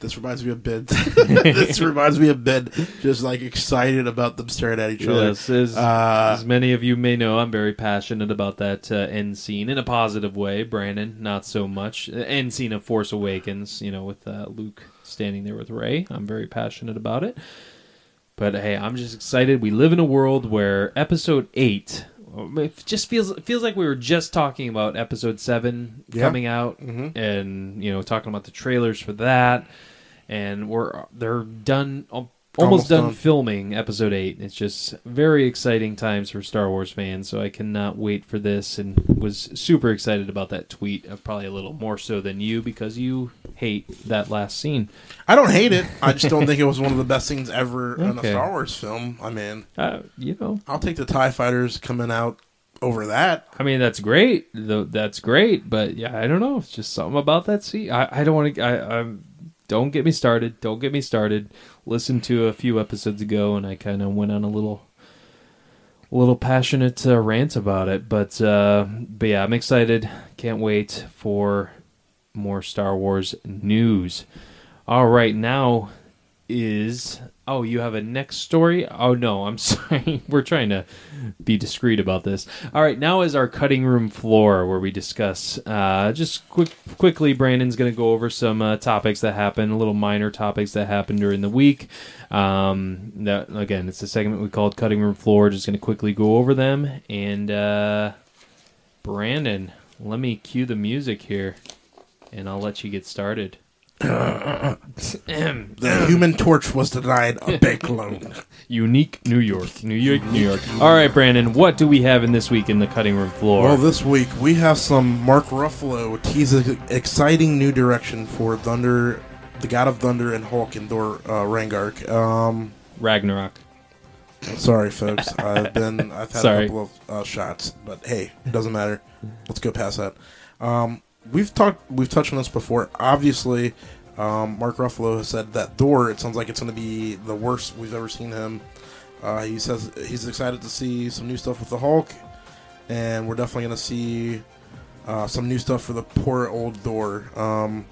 This reminds me of Ben. this reminds me of Ben, just like excited about them staring at each other.
Yes, as,
Uh,
as many of you may know, I'm very passionate about that uh, end scene in a positive way. Brandon, not so much. Uh, End scene of Force Awakens, you know, with uh, Luke standing there with Rey. I'm very passionate about it. But hey, I'm just excited. We live in a world where Episode Eight, it just feels it feels like we were just talking about episode seven
Yeah.
coming out,
Mhm.
and you know talking about the trailers for that, and we're they're done. Al- Almost,
Almost
done,
done.
filming episode 8 it's just very exciting times for star wars fans so i cannot wait for this and was super excited about that tweet uh, probably a little more so than you because you hate that last scene
I don't hate it. I just don't think it was one of the best scenes ever in a Star Wars film. I mean,
uh, you know
I'll take the Tie Fighters coming out over that.
I mean, that's great. That's great, but yeah, I don't know. It's just something about that scene. I, I don't want to. I, I'm. Don't get me started. Don't get me started. Listened to a few episodes ago, and I kind of went on a little, a little passionate uh, rant about it. But uh, but yeah, I'm excited. Can't wait for more Star Wars news. All right, now is oh you have a next story? Oh no i'm sorry. We're trying to be discreet about this. All right now is our cutting room floor where we discuss uh, just quick quickly brandon's going to go over some uh, topics that happened little minor topics that happened during the week. Um, that again it's a segment we called cutting room floor just going to quickly go over them. And uh, brandon let me cue the music here and i'll let you get started
The Human Torch was denied a bank loan.
Unique New York. New York, New York. All right, Brandon, what do we have in this week in the cutting room floor?
Well, this week we have some Mark Ruffalo teases exciting new direction for Thunder, the God of Thunder, and Hulk and Thor uh, Rangark. Um,
Ragnarok.
sorry, folks. I've been I've had
Sorry.
a couple of uh, shots, but hey, it doesn't matter. Let's go past that. Um, we've talked we've touched on this before. Obviously, um, Mark Ruffalo has said that Thor. It sounds like it's going to be the worst we've ever seen him. Uh, he says he's excited to see some new stuff with the Hulk, and we're definitely going to see uh, some new stuff for the poor old Thor. Um,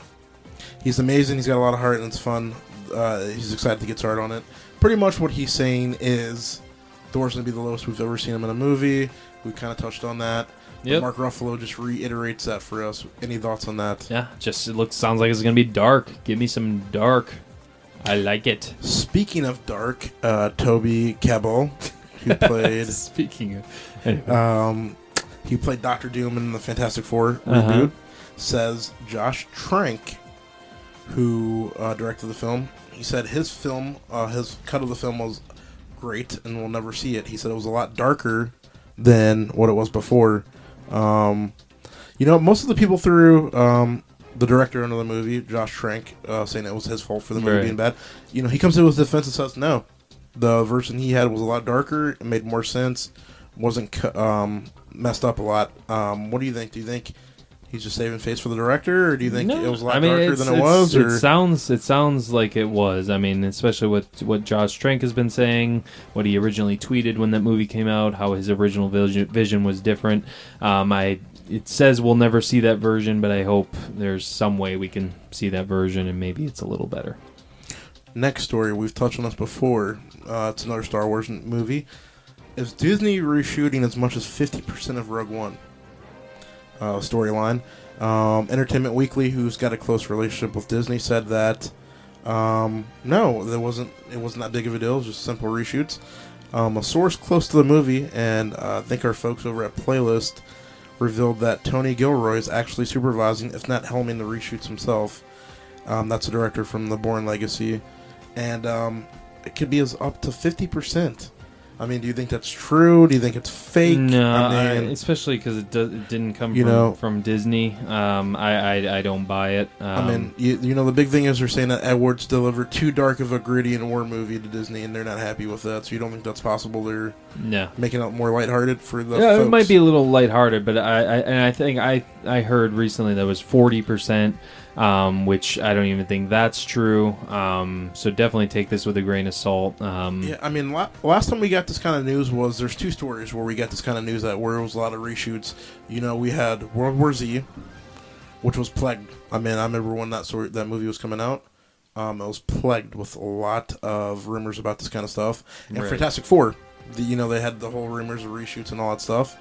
he's amazing. He's got a lot of heart, and it's fun. Uh, he's excited to get started on it. Pretty much what he's saying is Thor's going to be the lowest we've ever seen him in a movie. We kind of touched on that.
Yep.
Mark Ruffalo just reiterates that for us. Any thoughts on that?
Yeah, just it looks sounds like it's gonna be dark. Give me some dark. I like it.
Speaking of dark, uh, Toby Kebbell, who played
Speaking of, anyway.
um, he played Doctor Doom in the Fantastic Four
Uh-huh.
reboot, says Josh Trank, who uh, directed the film, he said his film, uh, his cut of the film was great, and we'll never see it. He said it was a lot darker than what it was before. Um, you know, most of the people threw um, the director under the movie, Josh Trank, uh, saying it was his fault for the movie
Right.
being bad. You know, he comes to his defense and says, no, the version he had was a lot darker. It made more sense. Wasn't um, messed up a lot. Um, what do you think? Do you think he's just saving face for the director, or do you think
No,
it was a lot
I mean,
darker than it was? Or
It sounds it sounds like it was. I mean, especially what what Josh Trank has been saying, what he originally tweeted when that movie came out, how his original vision, vision was different. Um, I it says we'll never see that version, but I hope there's some way we can see that version, and maybe it's a little better.
next story, we've touched on this before. Uh, it's another Star Wars movie. Is Disney reshooting as much as fifty percent of Rogue One uh, storyline? Um, Entertainment Weekly, who's got a close relationship with Disney, said that um, no, there wasn't. It wasn't that big of a deal. It was just simple reshoots. Um, a source close to the movie, and uh, I think our folks over at Playlist revealed that Tony Gilroy is actually supervising, if not helming, the reshoots himself. Um, that's a director from The Bourne Legacy, and um, it could be as up to fifty percent. I mean, do you think that's true? Do you think it's fake?
No,
I mean,
I- especially because it, it didn't come
You
from,
know-
from Disney. Um, I, I I don't buy it. Um,
I mean, you, you know, the big thing is they're saying that Edwards delivered too dark of a gritty and war movie to Disney, and they're not happy with that. So you don't think that's possible? They're
no.
making it more lighthearted for the.
Yeah,
folks.
it might be a little lighthearted, but I, I and I think I I heard recently that was forty percent, um, which I don't even think that's true. Um, so definitely take this with a grain of salt. Um,
Yeah, I mean, la- last time we got this kind of news was there's two stories where we got this kind of news that where it was a lot of reshoots. You know, we had World War Z, which was plagued. I mean, I remember when that story, that movie was coming out. Um, it was plagued with a lot of rumors about this kind of stuff. And
Right.
Fantastic Four, the, you know, they had the whole rumors of reshoots and all that stuff.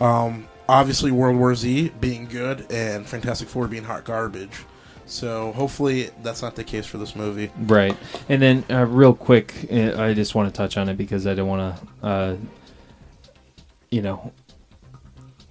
Um, obviously, World War Z being good and Fantastic Four being hot garbage. So hopefully that's not the case for this movie.
Right. And then, uh, real quick, uh, I just want to touch on it because I don't want to. Uh, you know,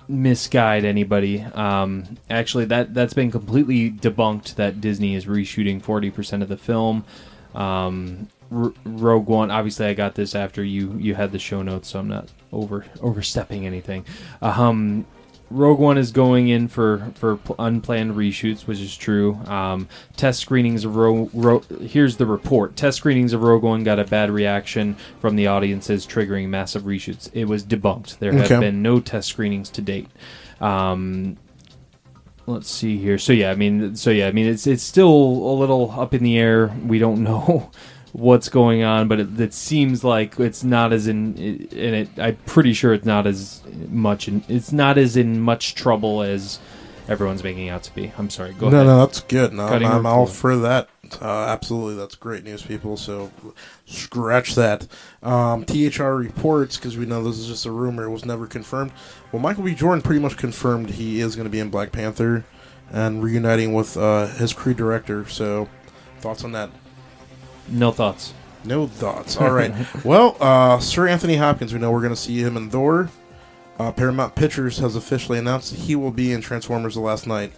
misguide anybody. Um, actually, that that's been completely debunked. That Disney is reshooting forty percent of the film. Um, R- Rogue One. Obviously, I got this after you you had the show notes, so I'm not over overstepping anything. Um, Rogue One is going in for for pl- unplanned reshoots, which is true. Um, test screenings of Rogue. Ro- here's the report: test screenings of Rogue One got a bad reaction from the audiences, triggering massive reshoots. It was debunked. There have been no test screenings to date. Um, let's see here. So yeah, I mean, so yeah, I mean, it's it's still a little up in the air. We don't know what's going on, but it, it seems like it's not as in in it. I'm pretty sure it's not as much. In, it's not as in much trouble as everyone's making out to be. I'm sorry. Go
no,
ahead.
no, that's good. No, I'm,
Cutting
I'm all for that. Uh, absolutely, that's great news, people. So scratch that. Um, THR reports because we know this is just a rumor; it was never confirmed. Well, Michael B. Jordan pretty much confirmed he is going to be in Black Panther and reuniting with uh, his crew director. So, thoughts on that?
No thoughts.
No thoughts. All right. well, uh, Sir Anthony Hopkins, we know we're going to see him in Thor. Uh, Paramount Pictures has officially announced he will be in Transformers: The Last Knight.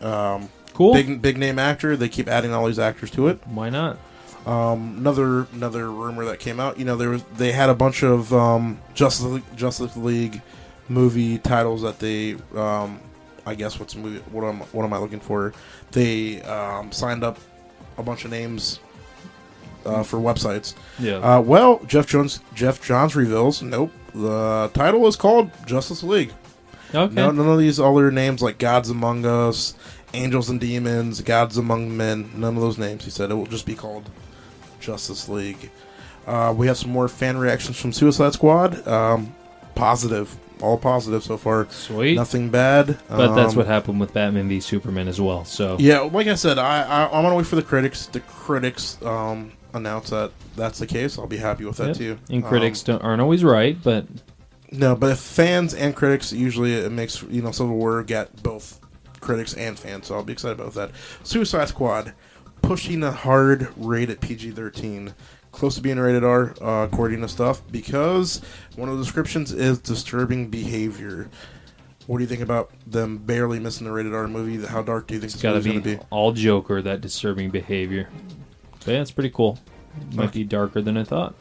Um,
Cool.
big big name actor. They keep adding all these actors to it.
Why not?
Um, another another rumor that came out. You know, there was they had a bunch of um, Justice League, Justice League movie titles that they. Um, I guess what's movie? What am what am I looking for? They um, signed up a bunch of names uh, for websites.
Yeah.
Uh, well, Jeff Jones Jeff Johns reveals nope. The title is called Justice League.
okay.
No, none of these other names like Gods Among Us, Angels and Demons, Gods Among Men. None of those names. He said it will just be called Justice League. Uh, we have some more fan reactions from Suicide Squad. Um, positive, all positive so far.
Sweet.
Nothing bad.
But that's
Um,
what happened with Batman v Superman as well. So
Yeah, like I said, I I, I want to wait for the critics. The critics um, announce that that's the case. I'll be happy with that
Yep.
too.
And
Um,
critics don't, aren't always right, but
No, but if fans and critics usually it makes you know Civil War get both critics and fans, so I'll be excited about that. Suicide Squad pushing a hard rate at PG thirteen, close to being rated R uh, according to stuff because one of the descriptions is disturbing behavior. What do you think about them barely missing the rated R movie? How dark do you think
it's
this
got to
movie's
be,
going to be?
all Joker, that disturbing behavior. But yeah, it's pretty cool. Might be darker than I thought.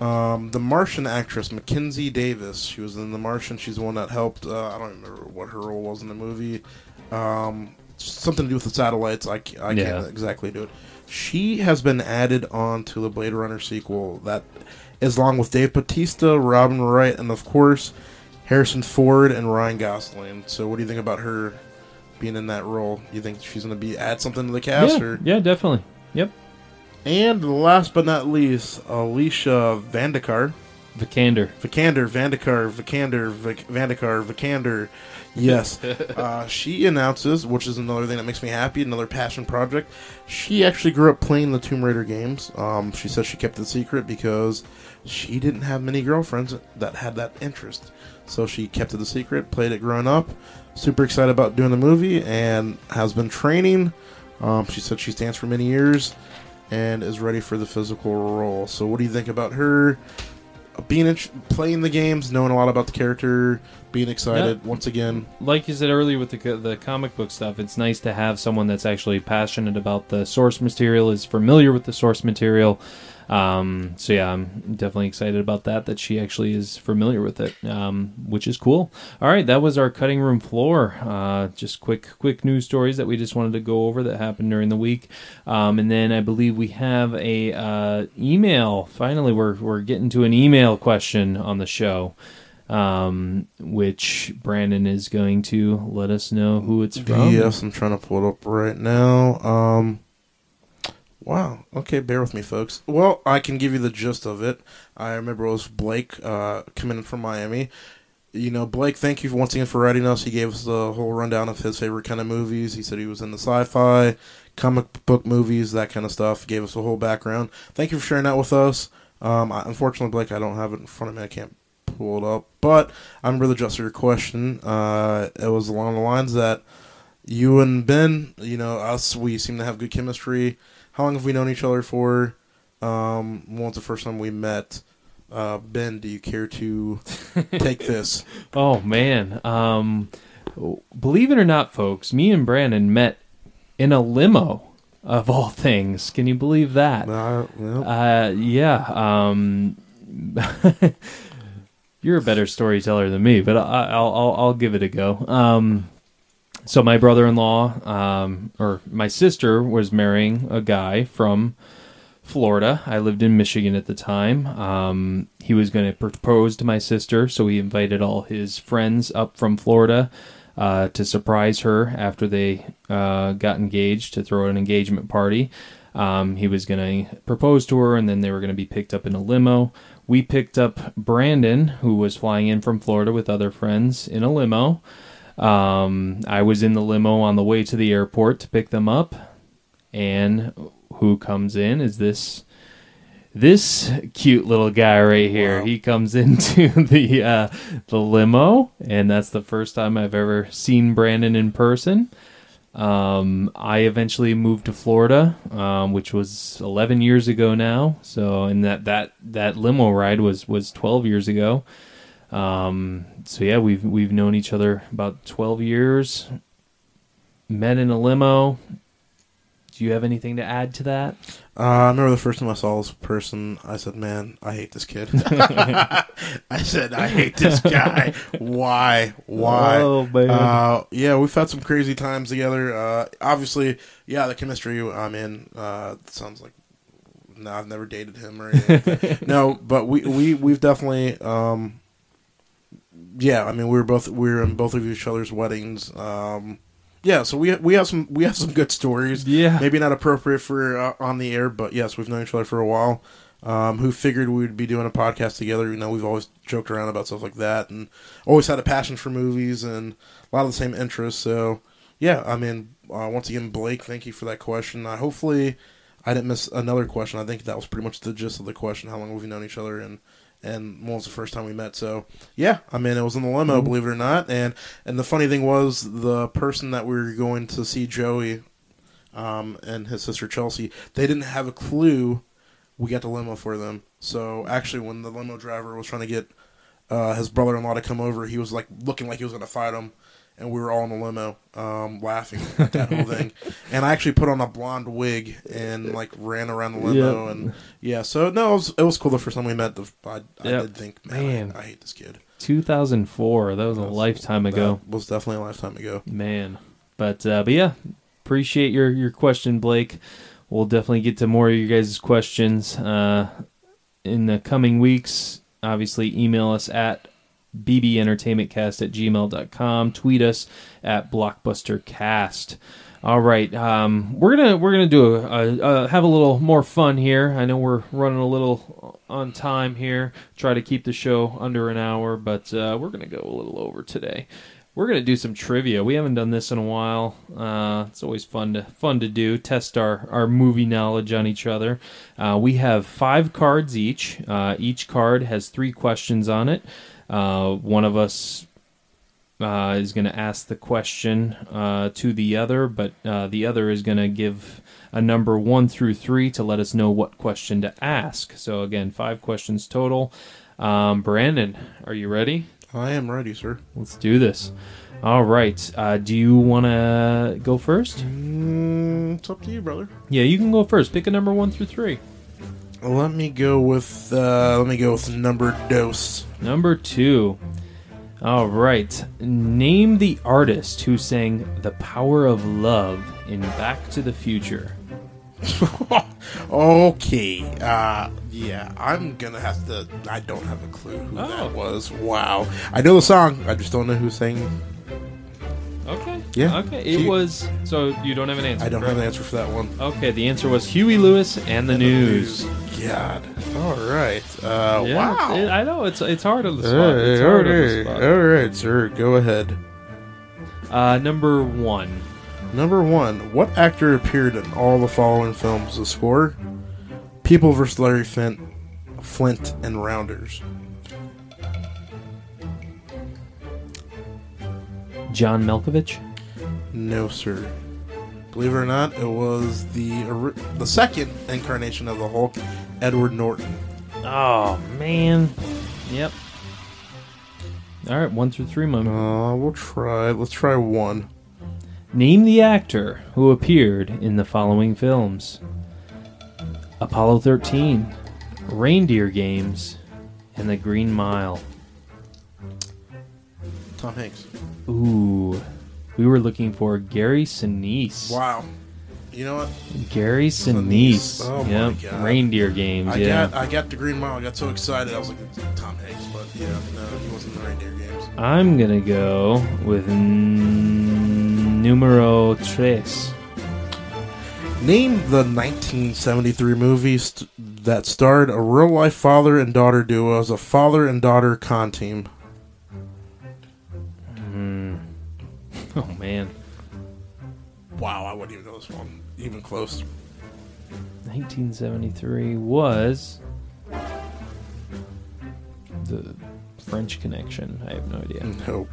Um, the Martian actress Mackenzie Davis. She was in The Martian. She's the one that helped. Uh, I don't remember what her role was in the movie. Um, something to do with the satellites. I, I
Yeah.
can't exactly do it. She has been added on to the Blade Runner sequel. That is along with Dave Bautista, Robin Wright, and of course Harrison Ford and Ryan Gosling. So, what do you think about her being in that role? You think she's going to be add something to the cast?
yeah,
Or?
yeah, definitely. Yep.
And last but not least, Alicia Vandekar.
Vikander.
Vikander, Vandekar, Vikander, Vic- Vandekar, Vikander. Yes. uh, she announces, which is another thing that makes me happy, another passion project. She actually grew up playing the Tomb Raider games. Um, she says she kept it a secret because she didn't have many girlfriends that had that interest. So she kept it a secret, played it growing up. Super excited about doing the movie and has been training. Um, she said she's danced for many years and is ready for the physical role. So, what do you think about her? being in, playing the games, knowing a lot about the character, being excited once again.
Like you said earlier with the the comic book stuff, it's nice to have someone that's actually passionate about the source material, is familiar with the source material. Um, so yeah, I'm definitely excited about that. That she actually is familiar with it, um, which is cool. All right, that was our cutting room floor. Uh, just quick, quick news stories that we just wanted to go over that happened during the week, um, and then I believe we have a uh, email. Finally, we're we're getting to an email question on the show. Um, which Brandon is going to let us know who it's from.
Yes, I'm trying to pull it up right now. Um, wow. Okay, bear with me, folks. Well, I can give you the gist of it. I remember it was Blake uh, coming in from Miami. You know, Blake, thank you once again for writing us. He gave us the whole rundown of his favorite kind of movies. He said he was in the sci-fi, comic book movies, that kind of stuff. Gave us a whole background. Thank you for sharing that with us. Um, I, unfortunately, Blake, I don't have it in front of me. I can't pull it up. But I remember the gist of your question. Uh, it was along the lines that you and Ben, you know, us, we seem to have good chemistry. How long have we known each other for? Um, when was the first time we met? Uh, ben, do you care to take this?
Oh man, um, believe it or not, folks, me and Brandon met in a limo of all things. Can you believe that?
Uh, well,
Uh, yeah. Um, you're a better storyteller than me, but I, I'll, I'll I'll give it a go. Um, so my brother-in-law, um, or my sister, was marrying a guy from Florida. I lived in Michigan at the time. Um, he was going to propose to my sister, so he invited all his friends up from Florida uh, to surprise her after they uh, got engaged to throw an engagement party. Um, he was going to propose to her, and then they were going to be picked up in a limo. We picked up Brandon, who was flying in from Florida with other friends in a limo. Um, I was in the limo on the way to the airport to pick them up, and who comes in is this this cute little guy right here.
Wow.
He comes into the uh, the limo, and that's the first time I've ever seen Brandon in person. Um, I eventually moved to Florida, um, which was 11 years ago now. So, and that that that limo ride was was 12 years ago. Um, so yeah, we've we've known each other about 12 years. Met in a limo. Do you have anything to add to that?
uh, I remember the first time I saw this person, I said, "Man, I hate this kid." I said, "I hate this guy. Why? Why?"
Oh, man.
Uh, yeah, we've had some crazy times together. Uh, obviously, yeah, the chemistry I'm in uh, sounds like. No, I've never dated him or anything. no, but we we we've definitely. Um, yeah, I mean, we were both we were in both of each other's weddings. Um, yeah, so we we have some we have some good stories.
Yeah.
maybe not appropriate for uh, on the air, but yes, we've known each other for a while. Um, who figured we would be doing a podcast together? You know, we've always joked around about stuff like that, and always had a passion for movies and a lot of the same interests. So, yeah, I mean, uh, once again, Blake, thank you for that question. Uh, hopefully, I didn't miss another question. I think that was pretty much the gist of the question: How long have we known each other, and and when was the first time we met? So, yeah, I mean, it was in the limo, believe it or not. And and the funny thing was, the person that we were going to see, Joey, um, and his sister Chelsea, they didn't have a clue we got the limo for them. So actually, when the limo driver was trying to get uh, his brother-in-law to come over, he was like looking like he was going to fight him, and we were all in the limo, um, laughing at that whole thing. And I actually put on a blonde wig and like ran around the limo,
Yep.
and yeah. So no, it was, it was cool the first time we met. The, I, I
Yep.
did think, man,
Man.
I, I hate this kid.
2004. That was a lifetime ago.
That was definitely a lifetime ago.
Man, but uh, but yeah, appreciate your your question, Blake. We'll definitely get to more of your guys' questions uh, in the coming weeks. Obviously, email us at bbentertainmentcast at gmail.com. Tweet us at blockbustercast. All right, um, we're gonna we're gonna do a, a, a have a little more fun here. I know we're running a little on time here. Try to keep the show under an hour, but uh, we're gonna go a little over today. We're gonna do some trivia. We haven't done this in a while. Uh, it's always fun to fun to do. Test our our movie knowledge on each other. Uh, we have five cards each. Uh, each card has three questions on it. Uh, one of us uh, is going to ask the question uh, to the other, but the other is going to give a number one through three to let us know what question to ask. So again, five questions total. Um, Brandon, are you ready?
I am ready, sir.
Let's do this. All right. Uh, do you want to go first?
Mm, it's up to you, brother.
Yeah, you can go first. Pick a number one through three.
Let me go with uh, let me go with number dose.
Number two. All right. Name the artist who sang "The Power of Love" in Back to the Future.
okay. Uh, yeah, I'm gonna have to. I don't have a clue who
Oh.
that was. Wow. I know the song. I just don't know who sang.
Okay.
Yeah.
Okay. It was. So you don't have an answer.
I don't have an answer for that one.
Okay. The answer was Huey Lewis and the News.
God. All right. Uh,
Yeah,
wow.
it- I know it's it's hard on the spot.
Hey,
It's hard on the
okay.
spot.
All right, sir. Go ahead.
Uh, number one.
Number one. What actor appeared in all the following films? The score: People vs. Larry Flynt, Flynt and Rounders.
John Malkovich.
No, sir. Believe it or not, it was the the second incarnation of the Hulk, Edward Norton.
Oh man. Yep. All right, one through three, my man.
Uh, we'll try. Let's try one.
Name the actor who appeared in the following films: Apollo 13, Reindeer Games, and The Green Mile.
Tom Hanks.
Ooh, we were looking for Gary Sinise.
Wow. You know what?
Gary
Sinise. Oh my
yep.
God.
Reindeer Games.
I
yeah.
got I got the Green Mile. I got so excited. I was like, Tom Hanks, but yeah, no, he wasn't in the Reindeer Games.
I'm gonna go with n- numero tres.
Name the 1973 movie st- that starred a real life father and daughter duo as a father and daughter con team. Hmm.
Oh man,
Wow, I wouldn't even know this one. Even close.
1973 was the French Connection. I have no idea.
Nope.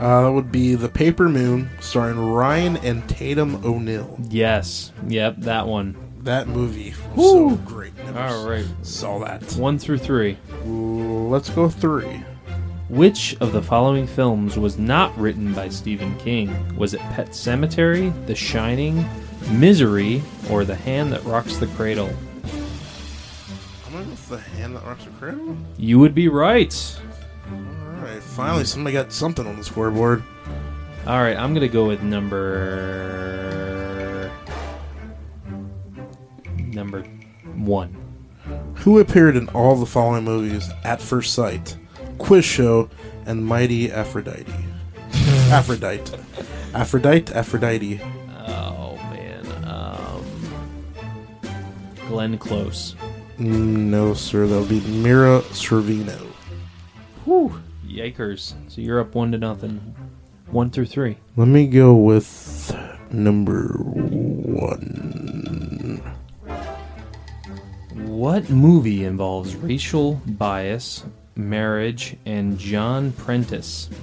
Uh, that would be The Paper Moon, starring Ryan and Tatum O'Neal.
Yes. Yep. That one.
That movie was so
Woo!
great. Never
All right.
Saw that.
One through three.
Let's go three.
Which of the following films was not written by Stephen King? Was it Pet Sematary, The Shining, Misery, or The Hand That Rocks the Cradle?
I'm gonna go with The Hand That Rocks the Cradle.
You would be right.
Alright, finally somebody got something on the scoreboard.
All right, I'm gonna go with number number one.
Who appeared in all the following movies At First Sight, Quiz Show, and Mighty Aphrodite? Aphrodite. Aphrodite, Aphrodite.
Oh man, um, Glenn Close.
No, sir, that would be Mira Sorvino.
Whew, yikers! So you're up one to nothing. One through three.
Let me go with number one.
What movie involves racial bias, marriage, and John Prentice?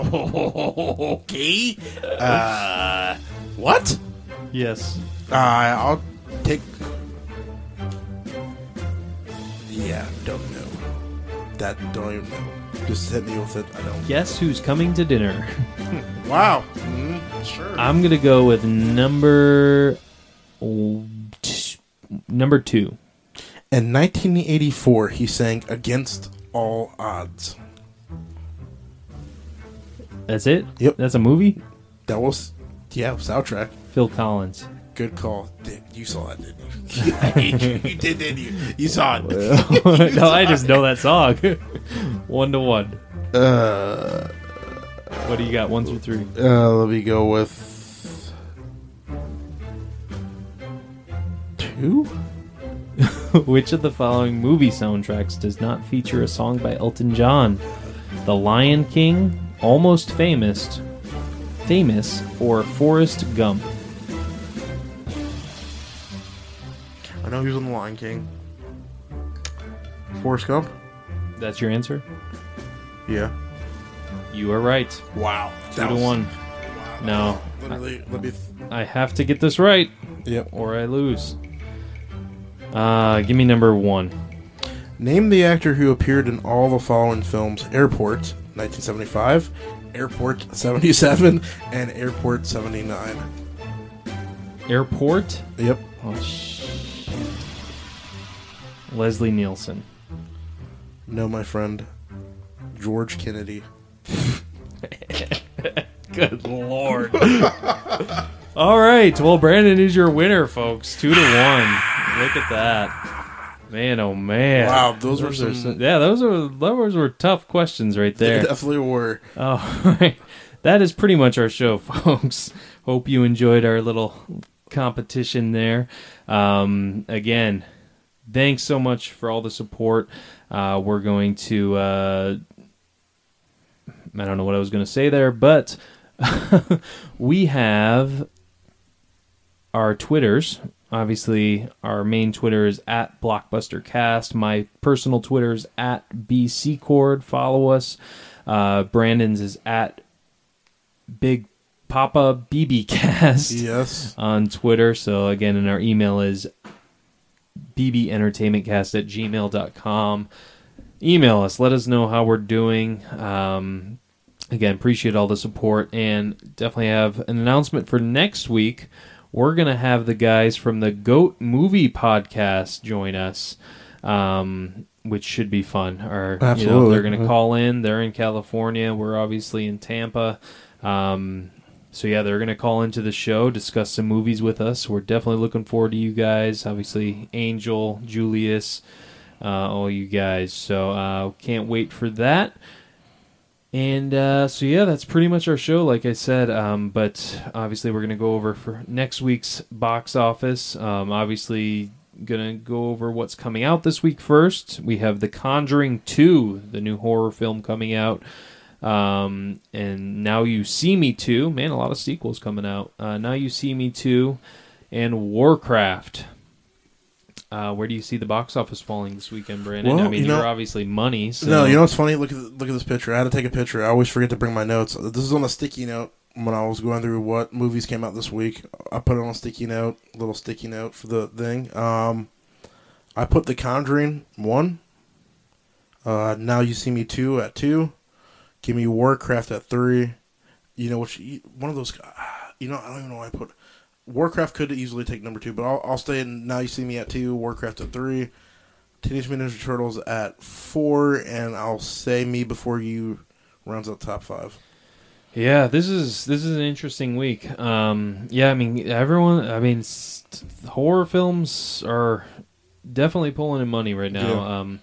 Okay. Uh, what?
Yes.
Uh, I'll take. Yeah, don't know. That don't even know. Just hit me with it. I don't.
Guess who's coming to dinner?
Wow. Mm, sure.
I'm gonna go with number number two.
In 1984, he sang "Against All Odds."
That's it.
Yep.
That's a movie.
That was, yeah, soundtrack.
Phil Collins.
Good call. You saw that, didn't you? you did, didn't you? You saw it.
no, I just know that song. one to one.
Uh,
What do you got? One through three.
uh, let me go with two.
Which of the following movie soundtracks does not feature a song by Elton John? The Lion King, Almost Famous, Famous, or Forrest Gump?
I know he was on the Lion King. Forrest Gump.
That's your answer.
Yeah.
You are right.
Wow.
Two to one. No,
Literally, let me.
I have to get this right,
Yep.
or I lose. Uh, give me number one.
Name the actor who appeared in all the following films: Airport, 1975, Airport 77, and Airport 79.
Airport.
Yep.
Oh shit. Leslie Nielsen.
No, my friend. George Kennedy.
Good lord. All right. Well, Brandon is your winner, folks. Two to one. Look at that. Man, oh man.
Wow, those were
are
some-
yeah, those were those were tough questions right
They
there.
definitely were.
Oh, all right. That is pretty much our show, folks. Hope you enjoyed our little competition there. Um, again, thanks so much for all the support. Uh, we're going to. Uh, I don't know what I was going to say there, but we have our Twitters. Obviously, our main Twitter is at BlockbusterCast. My personal Twitter is at BCCord. Follow us. Uh, Brandon's is at Big Papa BBcast
Yes.
on Twitter. So again, and our email is bbentertainmentcast at gmail.com. Email us. Let us know how we're doing. Um, again, appreciate all the support and definitely have an announcement for next week. We're going to have the guys from the Goat Movie Podcast join us. Um, which should be fun. Or you know,
Absolutely.
they're going to call in. They're in California. We're obviously in Tampa. Um, so yeah, they're to call into the show, discuss some movies with us. We're definitely looking forward to you guys. Obviously, Angel, Julius, uh, all you guys. So uh, can't wait for that. And uh, so yeah, that's pretty much our show. Like I said, um, but obviously we're gonna go over for next week's box office. Um, obviously, gonna go over what's coming out this week first. We have The Conjuring Two, the new horror film coming out. Um, and Now You See Me Too. Man, a lot of sequels coming out. Uh, now You See Me Too and Warcraft. Uh, where do you see the box office falling this weekend, Brandon?
Well,
I mean,
you know-
you're obviously money. So.
No, you know what's funny? Look at look at this picture. I had to take a picture. I always forget to bring my notes. This is on a sticky note when I was going through what movies came out this week. I put it on a sticky note, little sticky note for the thing. Um, I put The Conjuring one. Uh, now you see me two at two. Give me Warcraft at three. You know which one of those? You know I don't even know why I put. Warcraft could easily take number two, but I'll, I'll stay in. Now you see me at two. Warcraft at three. Teenage Mutant Ninja Turtles at four, and I'll say me before you rounds out top five.
Yeah, this is this is an interesting week. Um, yeah, I mean, everyone. I mean, s- horror films are definitely pulling in money right now.
Yeah.
Um,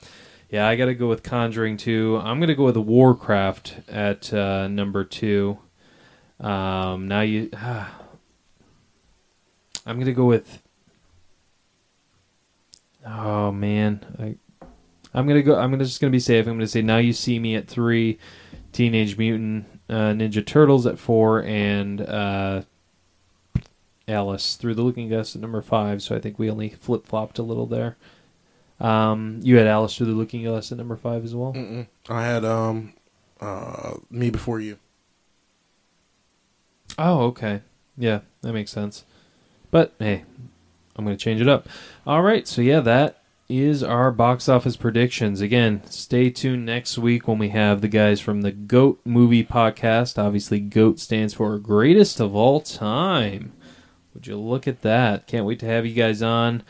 yeah, I got to go with Conjuring two. I'm gonna go with Warcraft at uh, number two. Um, now you, I'm gonna go with. Oh man, I, I'm gonna go. I'm gonna just gonna be safe. I'm gonna say now you see me at three, Teenage Mutant uh, Ninja Turtles at four, and uh, Alice through the Looking Glass at number five. So I think we only flip flopped a little there. Um, you had Alice through the Looking Glass at number five as well.
Mm-mm. I had um, uh, me before you.
Oh, okay. Yeah, that makes sense. But hey, I'm going to change it up. All right, so yeah, that is our box office predictions. Again, stay tuned next week when we have the guys from the GOAT Movie Podcast. Obviously, GOAT stands for Greatest of All Time. Would you look at that? Can't wait to have you guys on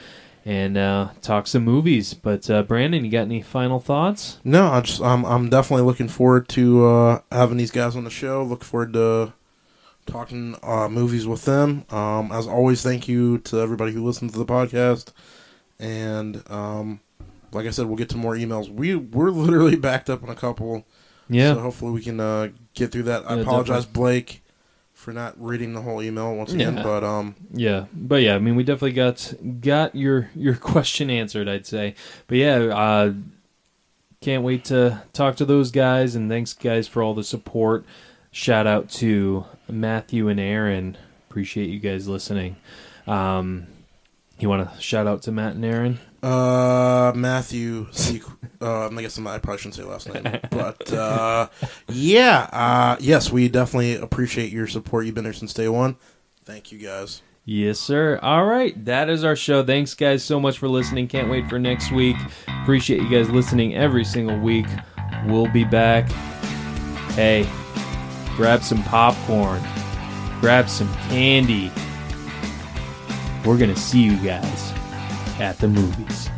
and uh, talk some movies. But uh, Brandon, you got any final thoughts?
No, I just I'm I'm definitely looking forward to uh, having these guys on the show. Look forward to talking uh, movies with them. Um, as always, thank you to everybody who listens to the podcast. And um, like I said, we'll get to more emails. We we're literally backed up on a couple.
Yeah.
So hopefully we can uh, get through that. I
Yeah,
apologize,
definitely.
Blake, for not reading the whole email once again.
Yeah.
But um,
Yeah, but yeah, I mean, we definitely got got your your question answered. I'd say, but yeah, uh, can't wait to talk to those guys. And thanks, guys, for all the support. Shout out to Matthew and Aaron. Appreciate you guys listening. Um, you want to shout out to Matt and Aaron?
Uh, Matthew. Uh, I guess I probably shouldn't say last name, but uh, yeah, uh, yes, we definitely appreciate your support. You've been there since day one. Thank you, guys.
Yes, sir. All right, that is our show. Thanks, guys, so much for listening. Can't wait for next week. Appreciate you guys listening every single week. We'll be back. Hey, grab some popcorn, grab some candy. We're going to see you guys at the movies.